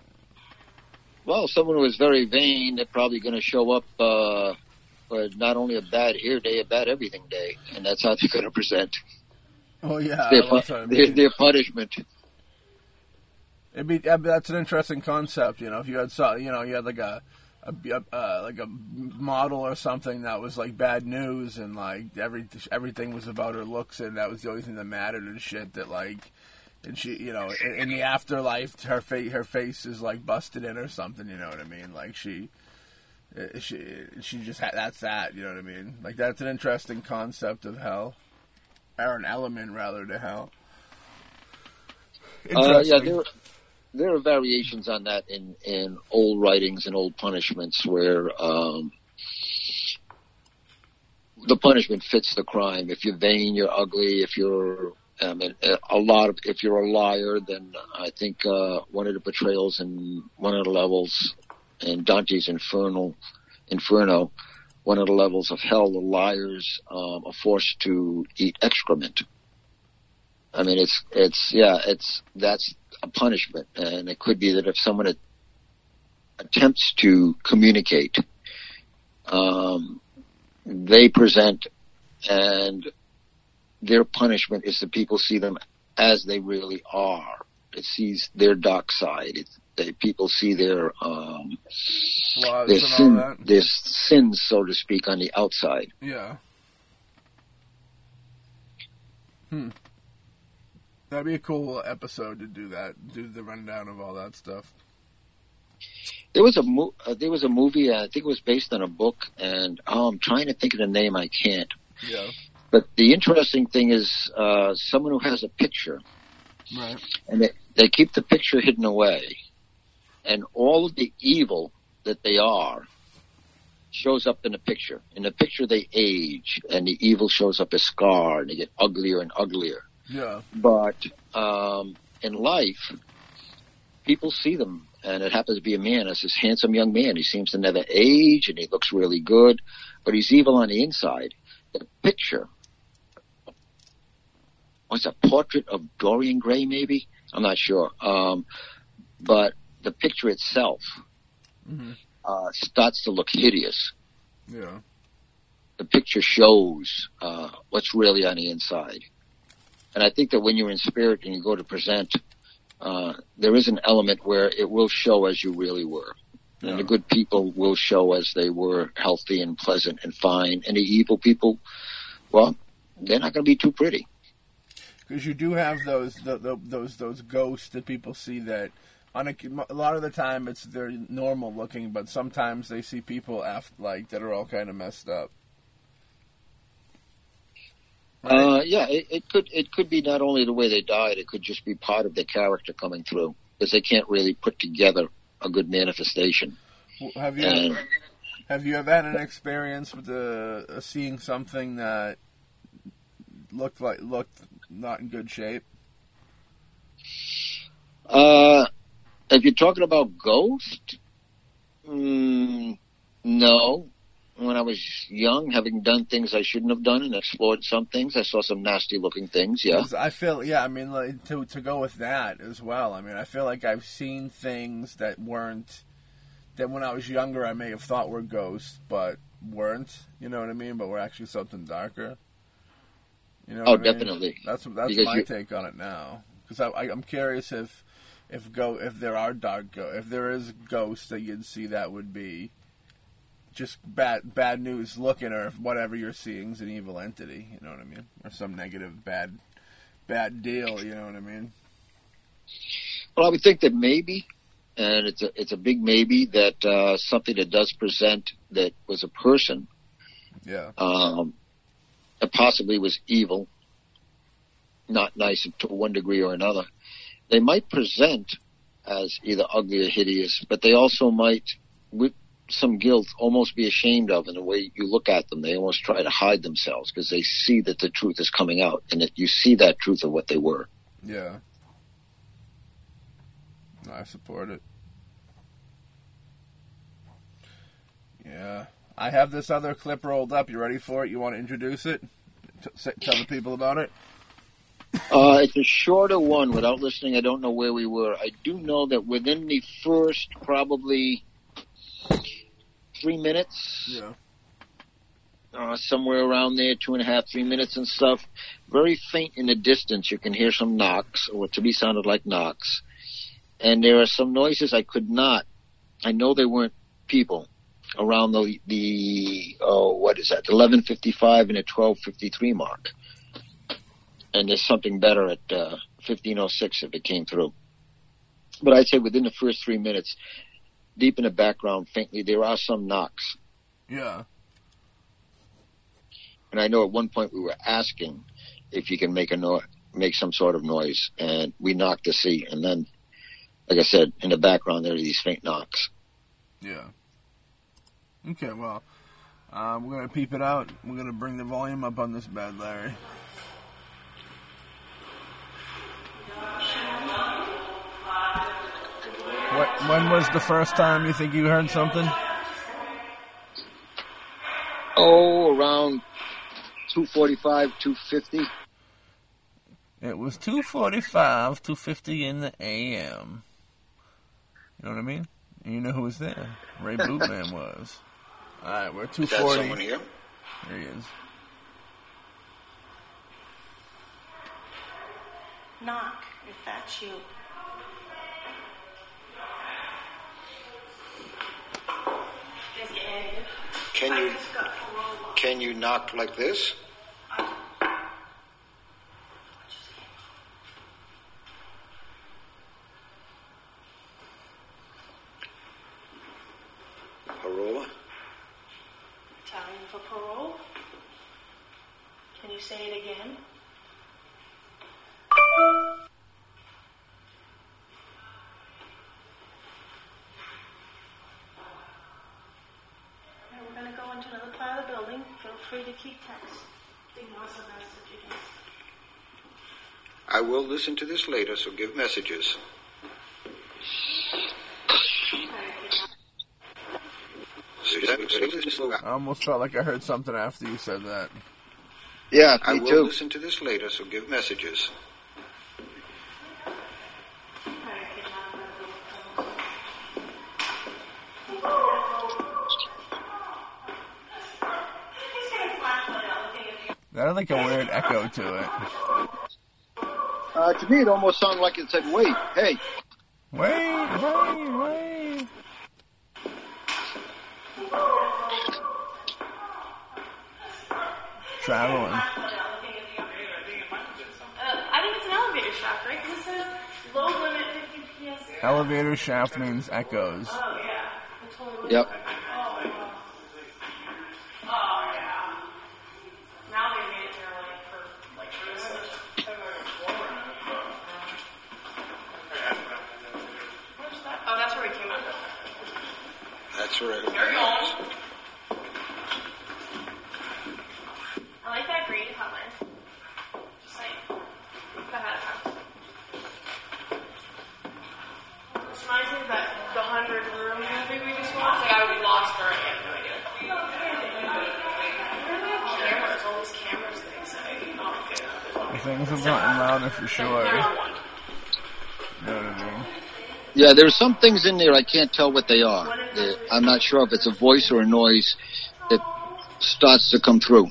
well, someone who is very vain, they're probably going to show up uh, for not only a bad hair day, a bad everything day, and that's how they're going to present Oh yeah, their, pu- what I their, their punishment. It'd be that's an interesting concept. You know, if you had so, you know, you had like a, a uh, like a model or something that was like bad news, and like every everything was about her looks, and that was the only thing that mattered and shit. That like, and she, you know, in, in the afterlife, her face her face is like busted in or something. You know what I mean? Like she. uh, She she just had that's that you know what I mean like that's an interesting concept of hell, or an element rather to hell. Uh, yeah, there there are variations on that in in old writings and old punishments where um, the punishment fits the crime. If you're vain, you're ugly. If you're mean, a lot of if you're a liar, then I think uh, one of the betrayals in one of the levels in Dante's Infernal Inferno, one of the levels of hell, the liars um, are forced to eat excrement. I mean, it's it's yeah, it's that's a punishment, and it could be that if someone at- attempts to communicate, um, they present, and their punishment is that people see them as they really are. It sees their dark side. It, they, people see their um, their sin, their sins, so to speak, on the outside. Yeah. Hmm. That'd be a cool episode to do that. Do the rundown of all that stuff. There was a mo- uh, there was a movie. uh, I think it was based on a book, and oh, I'm trying to think of the name. I can't. Yeah. But the interesting thing is, uh, someone who has a picture, Right. and they, they keep the picture hidden away, and all of the evil that they are shows up in the picture. In the picture, they age, and the evil shows up as scar, and they get uglier and uglier. Yeah. But um, in life, people see them, and it happens to be a man. It's this handsome young man. He seems to never age, and he looks really good, but he's evil on the inside. The picture was a portrait of Dorian Gray, maybe. I'm not sure. Um, but the picture itself Mhm. uh, starts to look hideous. Yeah. The picture shows uh, what's really on the inside. And I think that when you're in spirit and you go to present, uh, there is an element where it will show as you really were. Yeah. And the good people will show as they were healthy and pleasant and fine. And the evil people, well, they're not going to be too pretty. Because you do have those the, the, those those ghosts that people see that on a, a lot of the time it's they're normal looking, but sometimes they see people after like that are all kind of messed up. Uh, yeah, it, it could it could be not only the way they died, it could just be part of their character coming through because they can't really put together a good manifestation. Have you And have you ever had an experience with uh, seeing something that looked like looked not in good shape? uh, if you're talking about ghost, mm, no. When I was young, having done things I shouldn't have done and explored some things, I saw some nasty looking things. Yeah. I feel, yeah, I mean, like, to to go with that as well. I mean, I feel like I've seen things that weren't that when I was younger I may have thought were ghosts, but weren't. You know what I mean? But were actually something darker. You know Oh, I mean? definitely. That's that's Because my you- take on it now. Because I, I, I'm curious if if go if there are dark go if there is ghosts that you'd see that would be just bad bad news looking, or if whatever you're seeing is an evil entity. You know what I mean? Or some negative bad bad deal. You know what I mean? Well, I would think that maybe, and it's a it's a big maybe that uh, something that does present that was a person, Yeah. um, that possibly was evil, not nice to one degree or another. They might present as either ugly or hideous, but they also might, some guilt, almost be ashamed of in the way you look at them. They almost try to hide themselves because they see that the truth is coming out and that you see that truth of what they were. Yeah. No, I support it. Yeah. I have this other clip rolled up. You ready for it? You want to introduce it? T- tell the people about it? [LAUGHS] Uh, it's a shorter one. Without listening, I don't know where we were. I do know that within the first probably three minutes, Yeah. uh, somewhere around there, two and a half, three minutes and stuff, very faint in the distance, you can hear some knocks, or to be sounded like knocks. And there are some noises I could not, I know they weren't people around the, the, oh, what is that, 1155 and a 1253 mark. And there's something better at, uh, 1506 if it came through. But I'd say within the first three minutes, deep in the background, faintly, there are some knocks. Yeah. And I know at one point we were asking if you can make a no- make some sort of noise, and we knocked to see. And then, like I said, in the background there are these faint knocks. Yeah. Okay, well, uh, we're going to peep it out. We're going to bring the volume up on this bad Larry. What, when was the first time you think you heard something? Oh, around two forty-five, two fifty. It was 2.45, 2.50 in the a.m. You know what I mean? And you know who was there? Ray [LAUGHS] Bootman was. Alright, we're Is that 2.40. someone here? There he is. Knock, if that's you. Can you can you knock like this? Parola? Italian for parole. Can you say it again? Alright, we're gonna go into another part of the building. Feel free to keep texting us a message again. I will listen to this later, so give messages. I almost felt like I heard something after you said that. Yeah, I will too. listen to this later, so give messages. Like a weird echo to it. Uh, to me, it almost sounded like it said, "Wait, hey." Wait, wait, wait. Traveling. Uh, I think it's an elevator shaft, right? Because it says low limit 50 PS. Elevator shaft means echoes. Oh, yeah. Totally Yep. That's right. There you go. I like that green color. Just saying. Go. This reminds me of that the hundred room movie we just watched. Like I would be lost for it. I have no idea. Where do have cameras? All these cameras they say. My goodness. Things have gotten louder for sure. They're You on one. know what Yeah, there's some things in there I can't tell what they are. I'm not sure if it's a voice or a noise that starts to come through.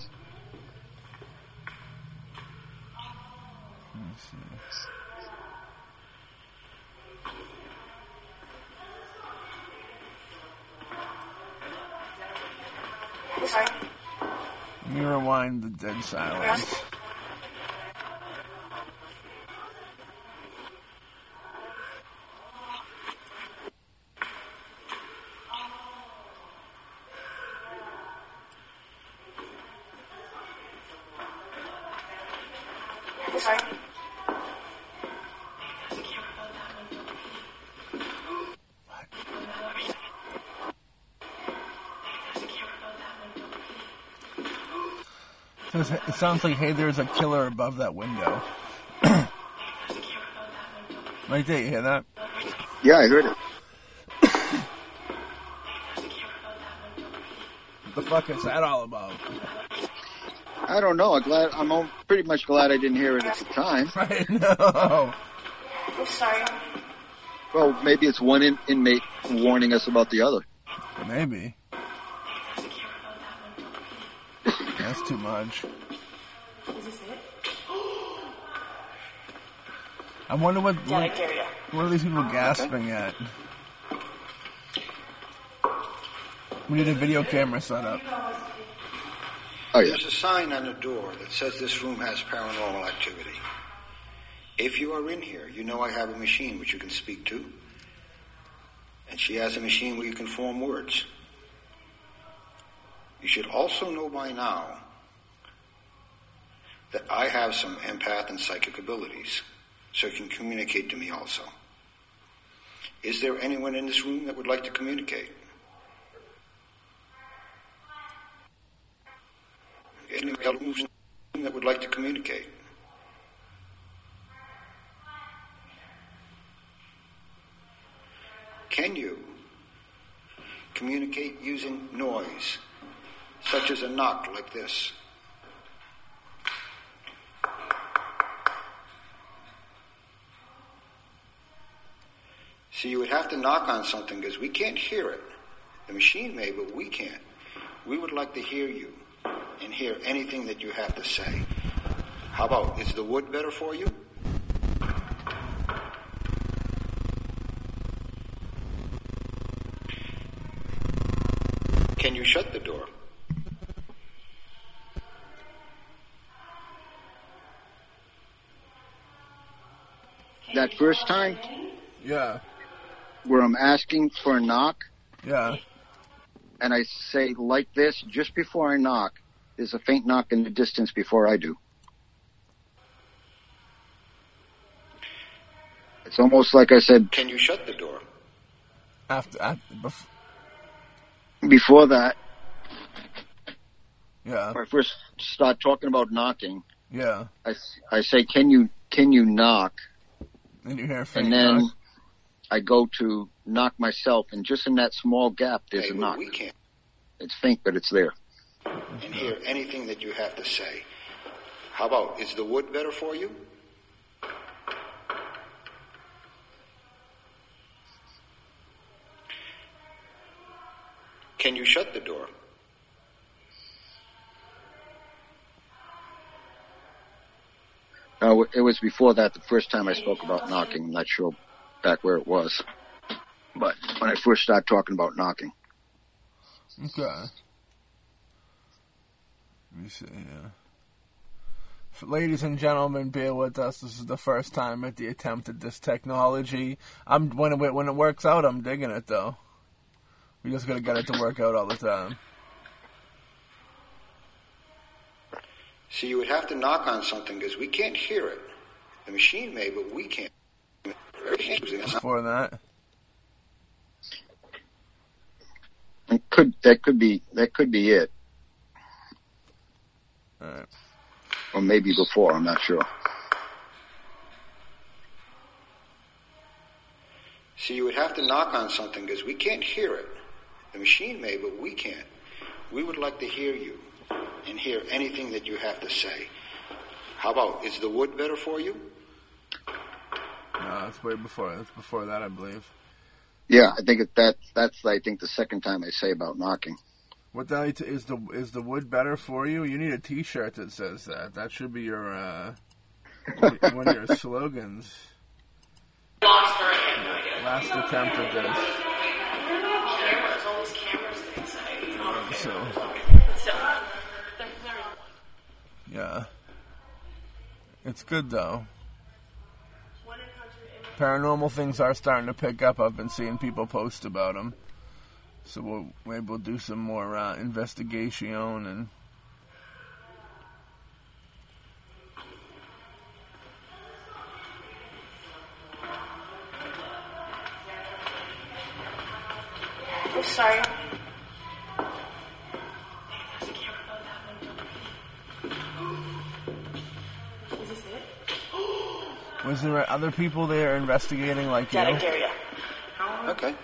Let rewind the dead silence. Sounds like, hey, there's a killer above that window. [CLEARS THROAT] right there, you hear that? Yeah, I heard it. What the fuck is that all about? I don't know. I'm glad. I'm pretty much glad I didn't hear it at the time. [LAUGHS] I know. I'm sorry. Well, maybe it's one in- inmate warning us about the other. Maybe. That's too much. Is this it? I wonder what Yeah, what, what are these people gasping at? We need a video camera set up. Oh yeah. There's a sign on the door that says this room has paranormal activity. If you are in here, you know I have a machine which you can speak to. And she has a machine where you can form words. You should also know by now that I have some empath and psychic abilities, so you can communicate to me also. Is there anyone in this room that would like to communicate? Anyone that would like to communicate? Can you communicate using noise, such as a knock like this? See, you would have to knock on something because we can't hear it. The machine may, but we can't. We would like to hear you and hear anything that you have to say. How about, is the wood better for you? Can you shut the door? That first time Yeah, where I'm asking for a knock yeah. and I say like this just before I knock, there's a faint knock in the distance before I do. It's almost like I said Can you shut the door? After, after bef- before that, yeah, when I first start talking about knocking, yeah. I, I say, can you, can you knock? And you hear a faint And then knock. I go to knock myself and just in that small gap, there's Hey, a knock. We can't It's faint, but it's there. and hear anything that you have to say. How about, is the wood better for you? Can you shut the door? No, it was before that. The first time I spoke about knocking, I'm not sure back where it was, but when I first started talking about knocking, Okay. Let me see here. Ladies and gentlemen, bear with us. This is the first time at the attempt at this technology. I'm when it when it works out, I'm digging it though. We just gotta get it to work out all the time. See, you would have to knock on something because we can't hear it. The machine may, but we can't. Before that, it could that could be that could be it, Alright. or maybe before. I'm not sure. See, you would have to knock on something because we can't hear it. The machine may, but we can't. We would like to hear you and hear anything that you have to say. How about, is the wood better for you? No, that's way before. That's before that, I believe. Yeah, I think that that's I think the second time I say about knocking. What the is the is the wood better for you? You need a T-shirt that says that. That should be your uh, [LAUGHS] one of your slogans. Last attempt at this. So. Yeah. It's good though. Paranormal things are starting to pick up. I've been seeing people post about them. So we'll maybe we'll do some more uh, investigation and oh, sorry. Was there other people there investigating like you? Got it, Gary. Okay.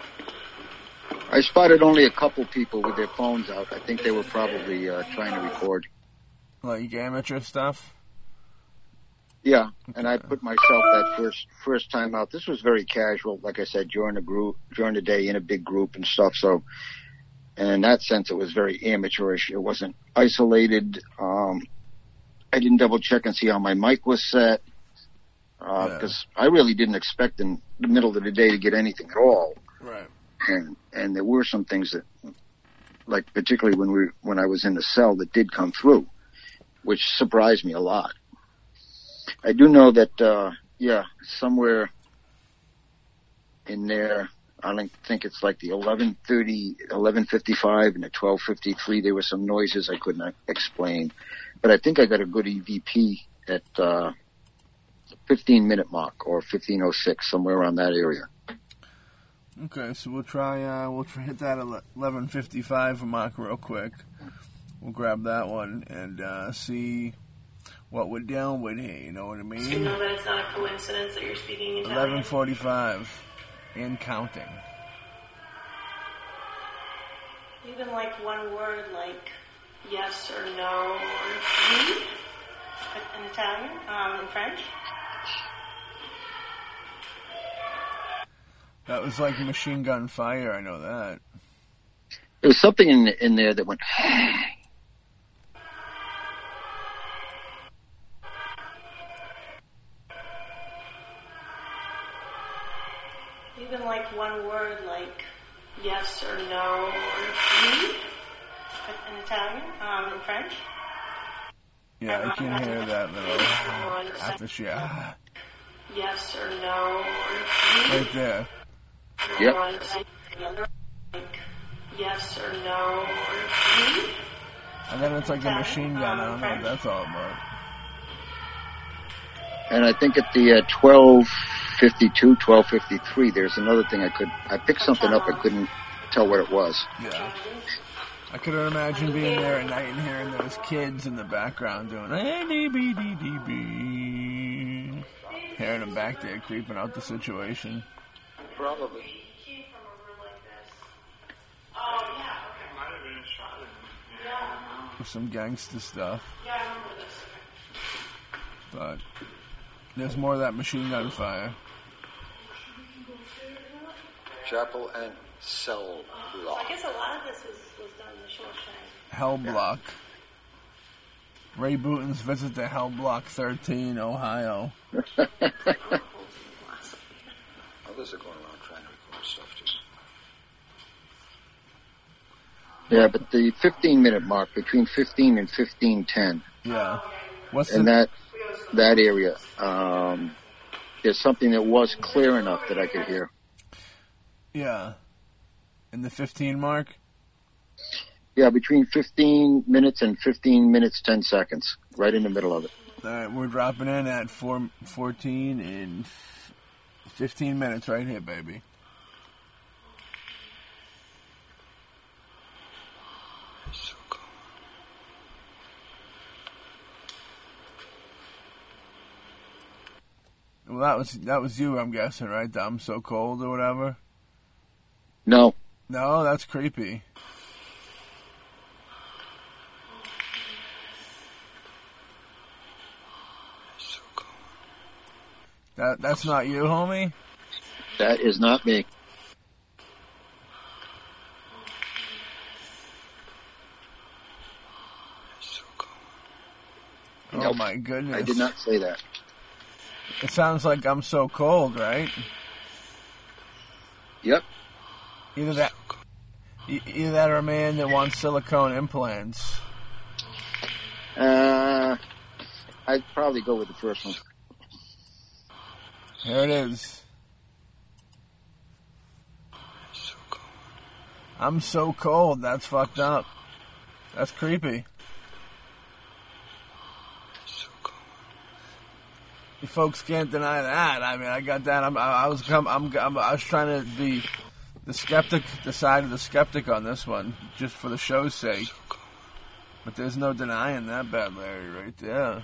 I spotted only a couple people with their phones out. I think they were probably uh, trying to record. Like amateur stuff? Yeah, and I put myself that first first time out. This was very casual, like I said, during a group, during the day in a big group and stuff. So, and in that sense, it was very amateurish. It wasn't isolated. Um, I didn't double check and see how my mic was set Yeah. because I really didn't expect in the middle of the day to get anything at all. Right. and and there were some things that, like particularly when we when I was in the cell, that did come through, which surprised me a lot. I do know that, uh, yeah, somewhere in there, I don't think it's like the 1130, 1155 and the 1253, there were some noises I could not explain, but I think I got a good EVP at, uh, 15 minute mark or 1506, somewhere around that area. Okay, so we'll try. Uh, we'll try hit that eleven fifty five mark real quick. We'll grab that one and uh, see what we're dealing with here. You know what I mean? So You know that it's not a coincidence that you're speaking Italian. Eleven forty five, and counting. Even like one word like yes or no or oui in Italian, um, in French. That was like machine gun fire. I know that. There was something in in there that went. Even like one word like yes or no or in Italian, um, in French. Yeah, I can hear that little [LAUGHS] after she yes or no or right there. Yep. One second, yes or no or. And then it's like a machine gun. I don't know what that's all about. And I think at the uh, twelve fifty two, twelve fifty three, there's another thing I could. I picked something up. I couldn't tell what it was. Yeah. I couldn't imagine being there at night and hearing those kids in the background doing A D B D D B. Hearing them back there creeping out the situation Probably. Came from a room like this. Oh yeah, okay. Might have been a shot at Yeah, some gangster stuff. yeah, I remember this. But there's more of that machine gun fire. Chapel and cell block. I guess a lot of this was, was done in the Shawshank. Hell Block. Ray Booten's visit to Hell Block 13, Ohio. Others are going around trying to record stuff too. Yeah, but the fifteen minute mark between fifteen and fifteen ten, Yeah. What's in the that that area, um, there's something that was clear enough that I could hear. yeah? In the 15 mark? Yeah, between fifteen minutes and fifteen minutes ten seconds, right in the middle of it. All right, we're dropping in at four, 14 in 15 minutes right here, baby. Well, that was that was you, I'm guessing, right? The I'm so cold or whatever. No, No, that's creepy. That that's not you, homie. that is not me. Oh my goodness! I did not say that. It sounds like I'm so cold, right? Yep. Either that, either that, or a man that wants silicone implants. Uh, I'd probably go with the first one. Here it is. I'm so cold. That's fucked up. That's creepy. So cold. You folks can't deny that. I mean, I got that. I'm, I, I was, come, I'm, I'm, I was trying to be the skeptic, the side of the skeptic on this one, just for the show's sake. But there's no denying that, bad Larry, right there.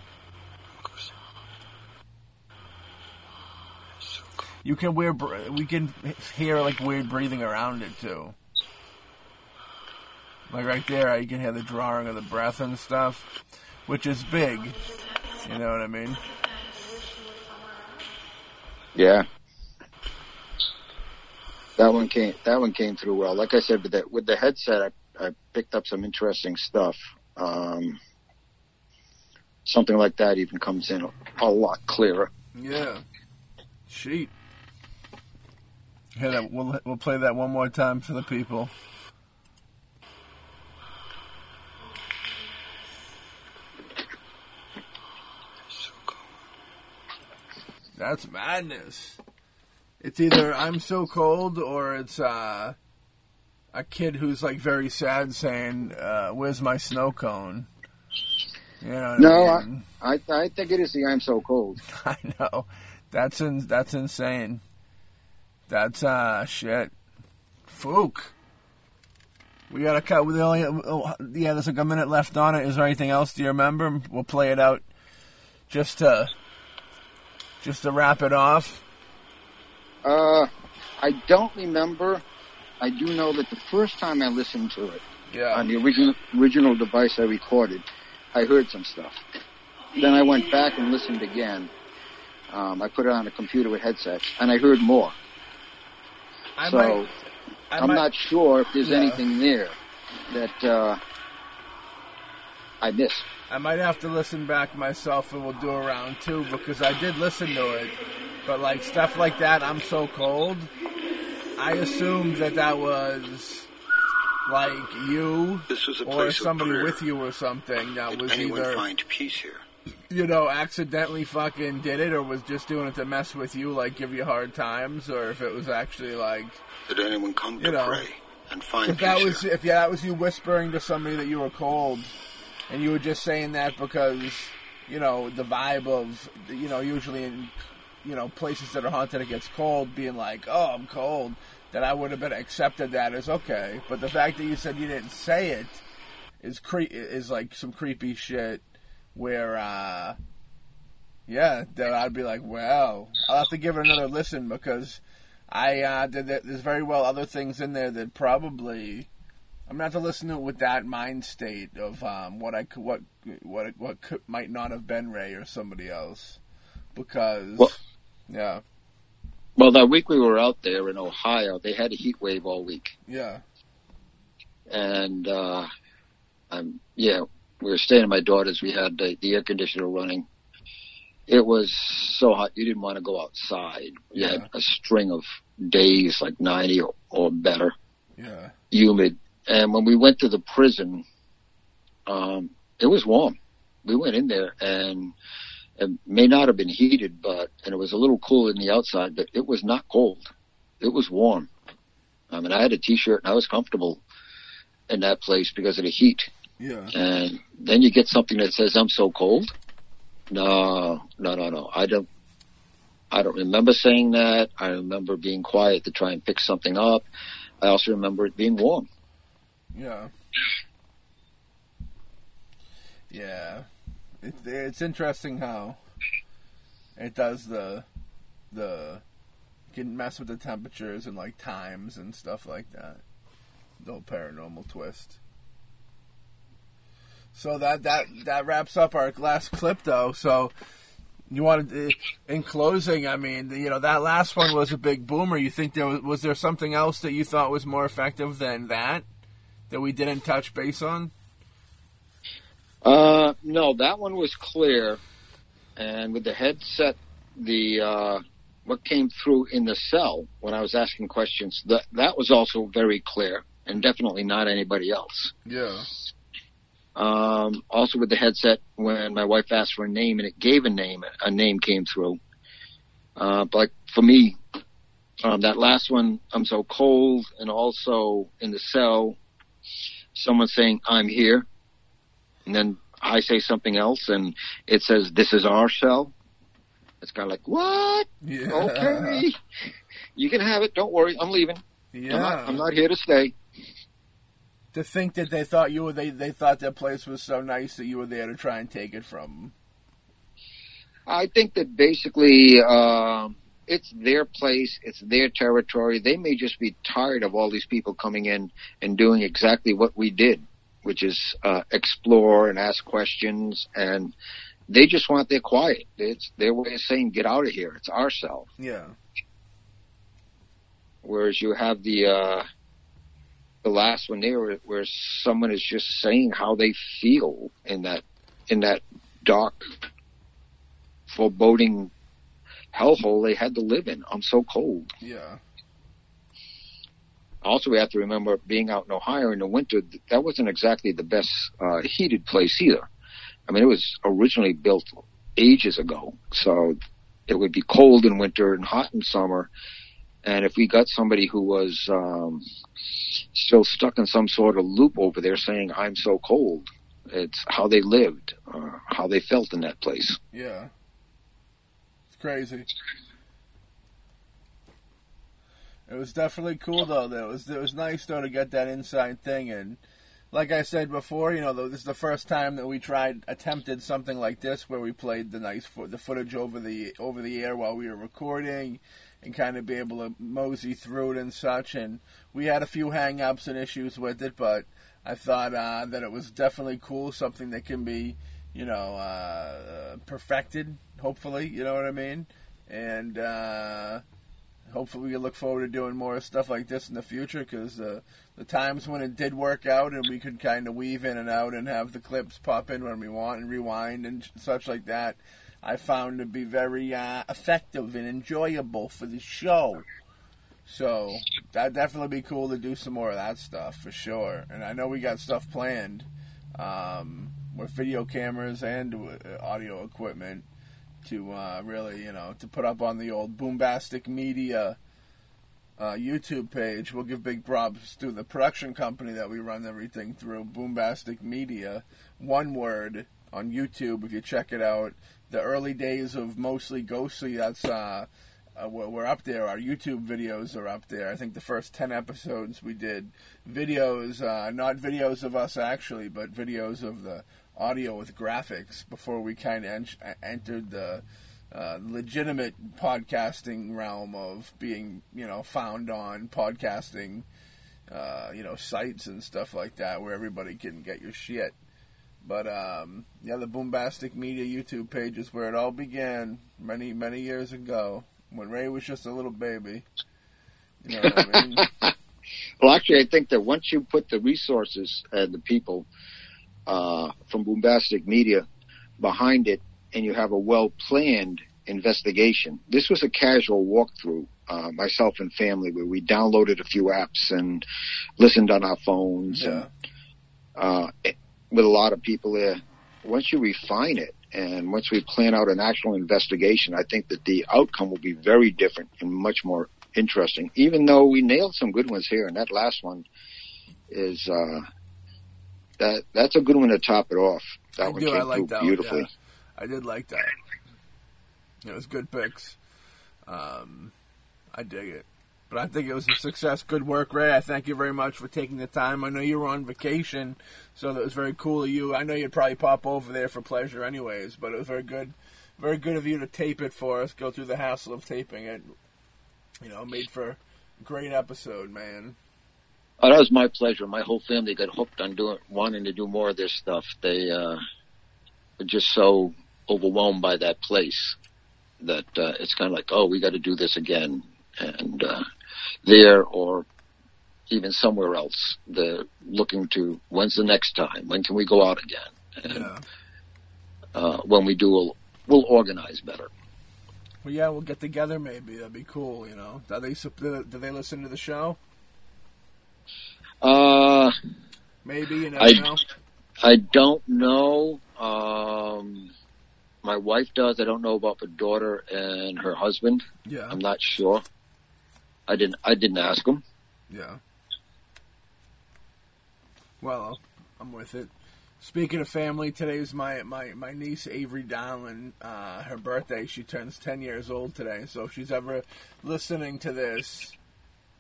You can wear, we can hear like weird breathing around it too. Like right there, you can hear the drawing of the breath and stuff, which is big. You know what I mean? Yeah. That one came. That one came through well. Like I said, with the with the headset, I, I picked up some interesting stuff. Um, something like that even comes in a, a lot clearer. Yeah. Sheet. Here, that we'll we'll play that one more time for the people. That's madness. It's either I'm so cold or it's uh, a kid who's like very sad saying, uh, "Where's my snow cone?" You know No, I, mean? I I think it is the I'm so cold. [LAUGHS] I know. That's in, that's insane. That's uh shit. Fook. We gotta cut. We only oh, yeah. There's like a minute left on it. Is there anything else? Do you remember? We'll play it out just to just to wrap it off. Uh, I don't remember. I do know that the first time I listened to it Yeah. on the original original device I recorded, I heard some stuff. Then I went back and listened again. Um, I put it on a computer with headsets, and I heard more. I so might. I I'm might, not sure if there's Yeah. anything there that uh, I missed. I might have to listen back myself, and we'll do a round two because I did listen to it. But like stuff like that, I'm so cold. I assumed that that was like you This was a or place somebody with you or something that Did was anyone either find peace here? you know accidentally fucking did it or was just doing it to mess with you, like give you hard times, or if it was actually like Did anyone come You to know, pray and find if peace that was here? if yeah, that was you whispering to somebody that you were cold, and you were just saying that because you know the vibe of you know usually in you know places that are haunted it gets cold, being like oh I'm cold, then I would have been accepted that as okay. But the fact that you said you didn't say it is cre- is like some creepy shit where uh yeah that I'd be like well I'll have to give it another listen because I uh, that. There's very well other things in there that probably I'm gonna have to listen to it with that mind state of um, what I could, what what what could, might not have been Ray or somebody else because Well- yeah Well, that week we were out there in Ohio, they had a heat wave all week. yeah and uh, um, yeah, we were staying at my daughter's. We had the, the air conditioner running. It was so hot you didn't want to go outside. You Yeah. had a string of days like ninety or, or better, yeah humid. And when we went to the prison, um, it was warm. We went in there and it may not have been heated, but and it was a little cool in the outside, but it was not cold. It was warm. I mean, I had a t-shirt and I was comfortable in that place because of the heat. yeah And then you get something that says, I'm so cold. No, no, no, no. I don't, I don't remember saying that. I remember being quiet to try and pick something up. I also remember it being warm. Yeah yeah. It, it's interesting how it does the the can mess with the temperatures and like times and stuff like that. The whole paranormal twist. So that that that wraps up our last clip, though. So you wanted, eh, in closing, I mean, you know, that last one was a big boomer. You think there was, was there something else that you thought was more effective than that that we didn't touch base on? Uh, no, that one was clear. And with the headset, the, uh, what came through in the cell when I was asking questions, that, that was also very clear and definitely not anybody else. Yeah. Um, also with the headset, when my wife asked for a name and it gave a name, a name came through. Uh, but like for me, um, that last one, I'm so cold, and also in the cell, someone saying I'm here, and then I say something else, and it says this is our cell. It's kind of like what? Yeah. Okay, you can have it. Don't worry, I'm leaving. Yeah. I'm, not, I'm not here to stay. To think that they thought you were they they thought that place was so nice that you were there to try and take it from them. I think that basically um, it's their place, it's their territory. They may just be tired of all these people coming in and doing exactly what we did, which is uh, explore and ask questions, and they just want their quiet. It's their way of saying, "Get out of here. It's our cell." Yeah. Whereas you have the uh, the last one there, where, where someone is just saying how they feel in that in that dark, foreboding hellhole they had to live in. I'm so cold. Yeah. Also, we have to remember being out in Ohio in the winter. That wasn't exactly the best uh, heated place either. I mean, it was originally built ages ago, so it would be cold in winter and hot in summer. And if we got somebody who was um, still stuck in some sort of loop over there saying, I'm so cold, it's how they lived, uh, how they felt in that place. Yeah. Crazy. It was definitely cool though. That was it was nice though to get that inside thing and like I said before, you know, this is the first time that we tried attempted something like this where we played the nice fo- the footage over the over the air while we were recording and kind of be able to mosey through it and such and we had a few hang-ups and issues with it, but I thought uh, that it was definitely cool, something that can be, you know, uh, perfected. Hopefully, you know what I mean, and uh, hopefully we can look forward to doing more stuff like this in the future. Because uh, the times when it did work out and we could kind of weave in and out and have the clips pop in when we want and rewind and such like that, I found to be very uh, effective and enjoyable for the show. So that'd definitely be cool to do some more of that stuff for sure. And I know we got stuff planned um, with video cameras and uh, audio equipment to uh, really, you know, to put up on the old Boombastic Media uh, YouTube page. We'll give big props to the production company that we run everything through, Boombastic Media. One word on YouTube if you check it out. The early days of mostly ghostly. That's uh, uh, we're, up there. Our YouTube videos are up there. I think the first ten episodes we did videos, uh, not videos of us actually, but videos of the audio with graphics before we kind of en- entered the uh, legitimate podcasting realm of being, you know, found on podcasting, uh, you know, sites and stuff like that where everybody can get your shit. But um, yeah, the Boombastic Media YouTube page is where it all began many, many years ago when Ray was just a little baby. You know I mean? [LAUGHS] Well, actually, I think that once you put the resources and the people uh, from Boombastic Media behind it, and you have a well planned investigation. This was a casual walkthrough, uh, myself and family, where we downloaded a few apps and listened on our phones, Yeah. and uh, with a lot of people there. Once you refine it, and once we plan out an actual investigation, I think that the outcome will be very different and much more interesting. Even though we nailed some good ones here, and that last one is uh, that that's a good one to top it off. That I one do. came I like through beautifully. One, yeah. I did like that. It was good picks. Um, I dig it. But I think it was a success. Good work, Ray. I thank you very much for taking the time. I know you were on vacation, so that was very cool of you. I know you'd probably pop over there for pleasure, anyways. But it was very good, very good of you to tape it for us. Go through the hassle of taping it. You know, made for a great episode, man. Oh, that was my pleasure. My whole family got hooked on doing, wanting to do more of this stuff. They uh, were just so overwhelmed by that place that uh, it's kind of like, oh, we got to do this again, and uh, there or even somewhere else. They're looking to when's the next time? When can we go out again? And Yeah. uh, when we do, we'll, we'll organize better. Well, yeah, we'll get together. Maybe that'd be cool. You know, do they do they listen to the show? Uh, Maybe you never I- know. I don't know. Um, my wife does. I don't know about the daughter and her husband. Yeah. I'm not sure. I didn't. I didn't ask them. Yeah. Well, I'm with it. Speaking of family, today's my, my, my niece Avery Dowling. Uh, her birthday. She turns 10 years old today. So if she's ever listening to this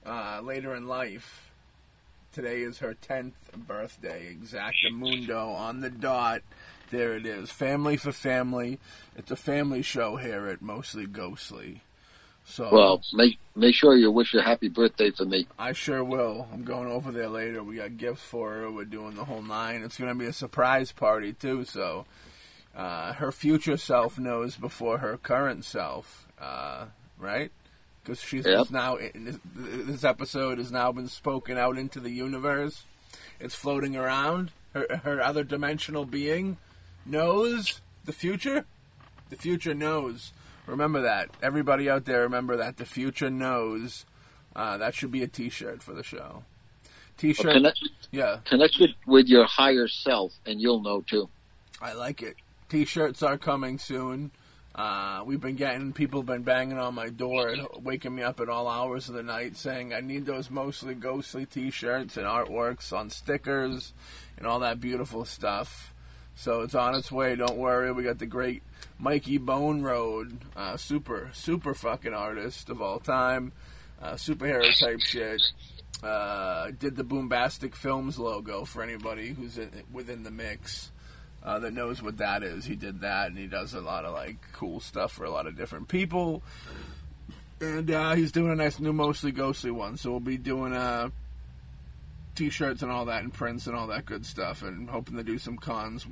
uh, later in life, today is her 10th birthday. Exactamundo on the dot. There it is. Family for family. It's a family show here at Mostly Ghostly. So Well, make make sure you wish her happy birthday for me. I sure will. I'm going over there later. We got gifts for her. We're doing the whole nine. It's going to be a surprise party too. So uh, her future self knows before her current self, uh, right? Because she's Yep. now this, episode has now been spoken out into the universe. It's floating around. Her her other dimensional being knows the future. The future knows. Remember that. Everybody out there, remember that. The future knows. Uh, that should be a T-shirt for the show. T-shirt. Well, connect, yeah, connect with, with your higher self, and you'll know too. I like it. T-shirts are coming soon. Uh, we've been getting people been banging on my door and waking me up at all hours of the night saying I need those mostly ghostly T-shirts and artworks on stickers and all that beautiful stuff. So it's on its way. Don't worry. We got the great Mikey Bone Road, uh, super super fucking artist of all time, uh, superhero type shit. Uh, did the Boombastic Films logo for anybody who's in, within the mix uh, that knows what that is. He did that, and he does a lot of like cool stuff for a lot of different people. And uh, he's doing a nice new, mostly ghostly one. So we'll be doing uh, t-shirts and all that, and prints and all that good stuff, and hoping to do some cons,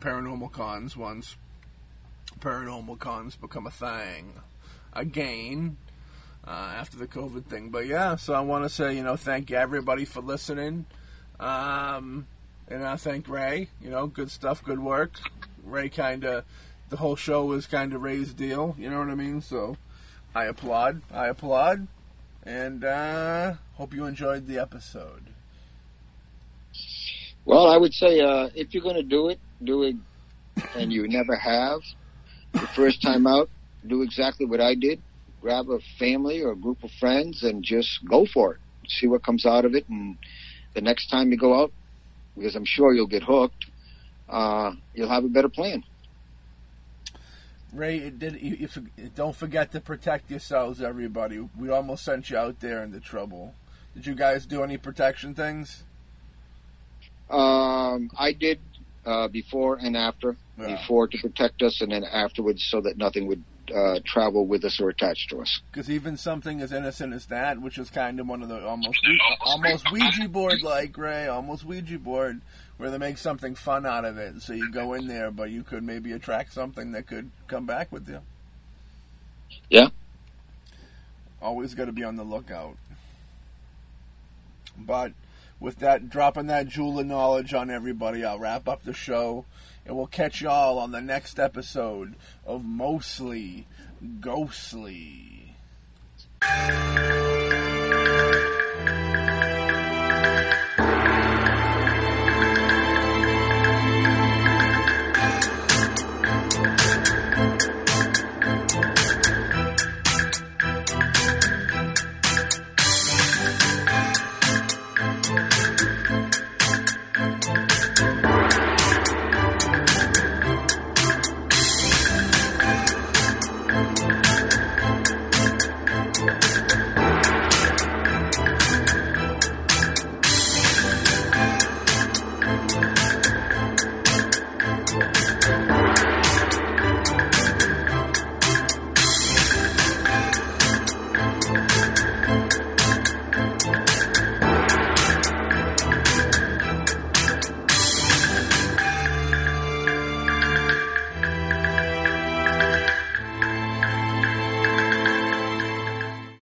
paranormal cons once paranormal cons become a thing again. Uh, after the COVID thing, but yeah, so I want to say, you know, thank everybody for listening. Um, and I thank Ray. You know, good stuff, good work. Ray kind of, the whole show was kind of Ray's deal. You know what I mean? So I applaud. I applaud. And uh, hope you enjoyed the episode. Well, I would say uh, if you're going to do it, do it, and you never have. The first time out, do exactly what I did. Grab a family or a group of friends and just go for it. See what comes out of it. And the next time you go out, because I'm sure you'll get hooked, uh, you'll have a better plan. Ray, did. You, you, don't forget to protect yourselves, everybody. We almost sent you out there into trouble. Did you guys do any protection things? Um, I did uh, before and after. Yeah. Before to protect us, and then afterwards so that nothing would uh, travel with us or attach to us. Because even something as innocent as that, which is kind of one of the almost almost Ouija board like Ray, almost Ouija board, where they make something fun out of it. So you go in there, but you could maybe attract something that could come back with you. Yeah. Always got to be on the lookout. But with that, dropping that jewel of knowledge on everybody, I'll wrap up the show. And we'll catch y'all on the next episode of Mostly Ghostly.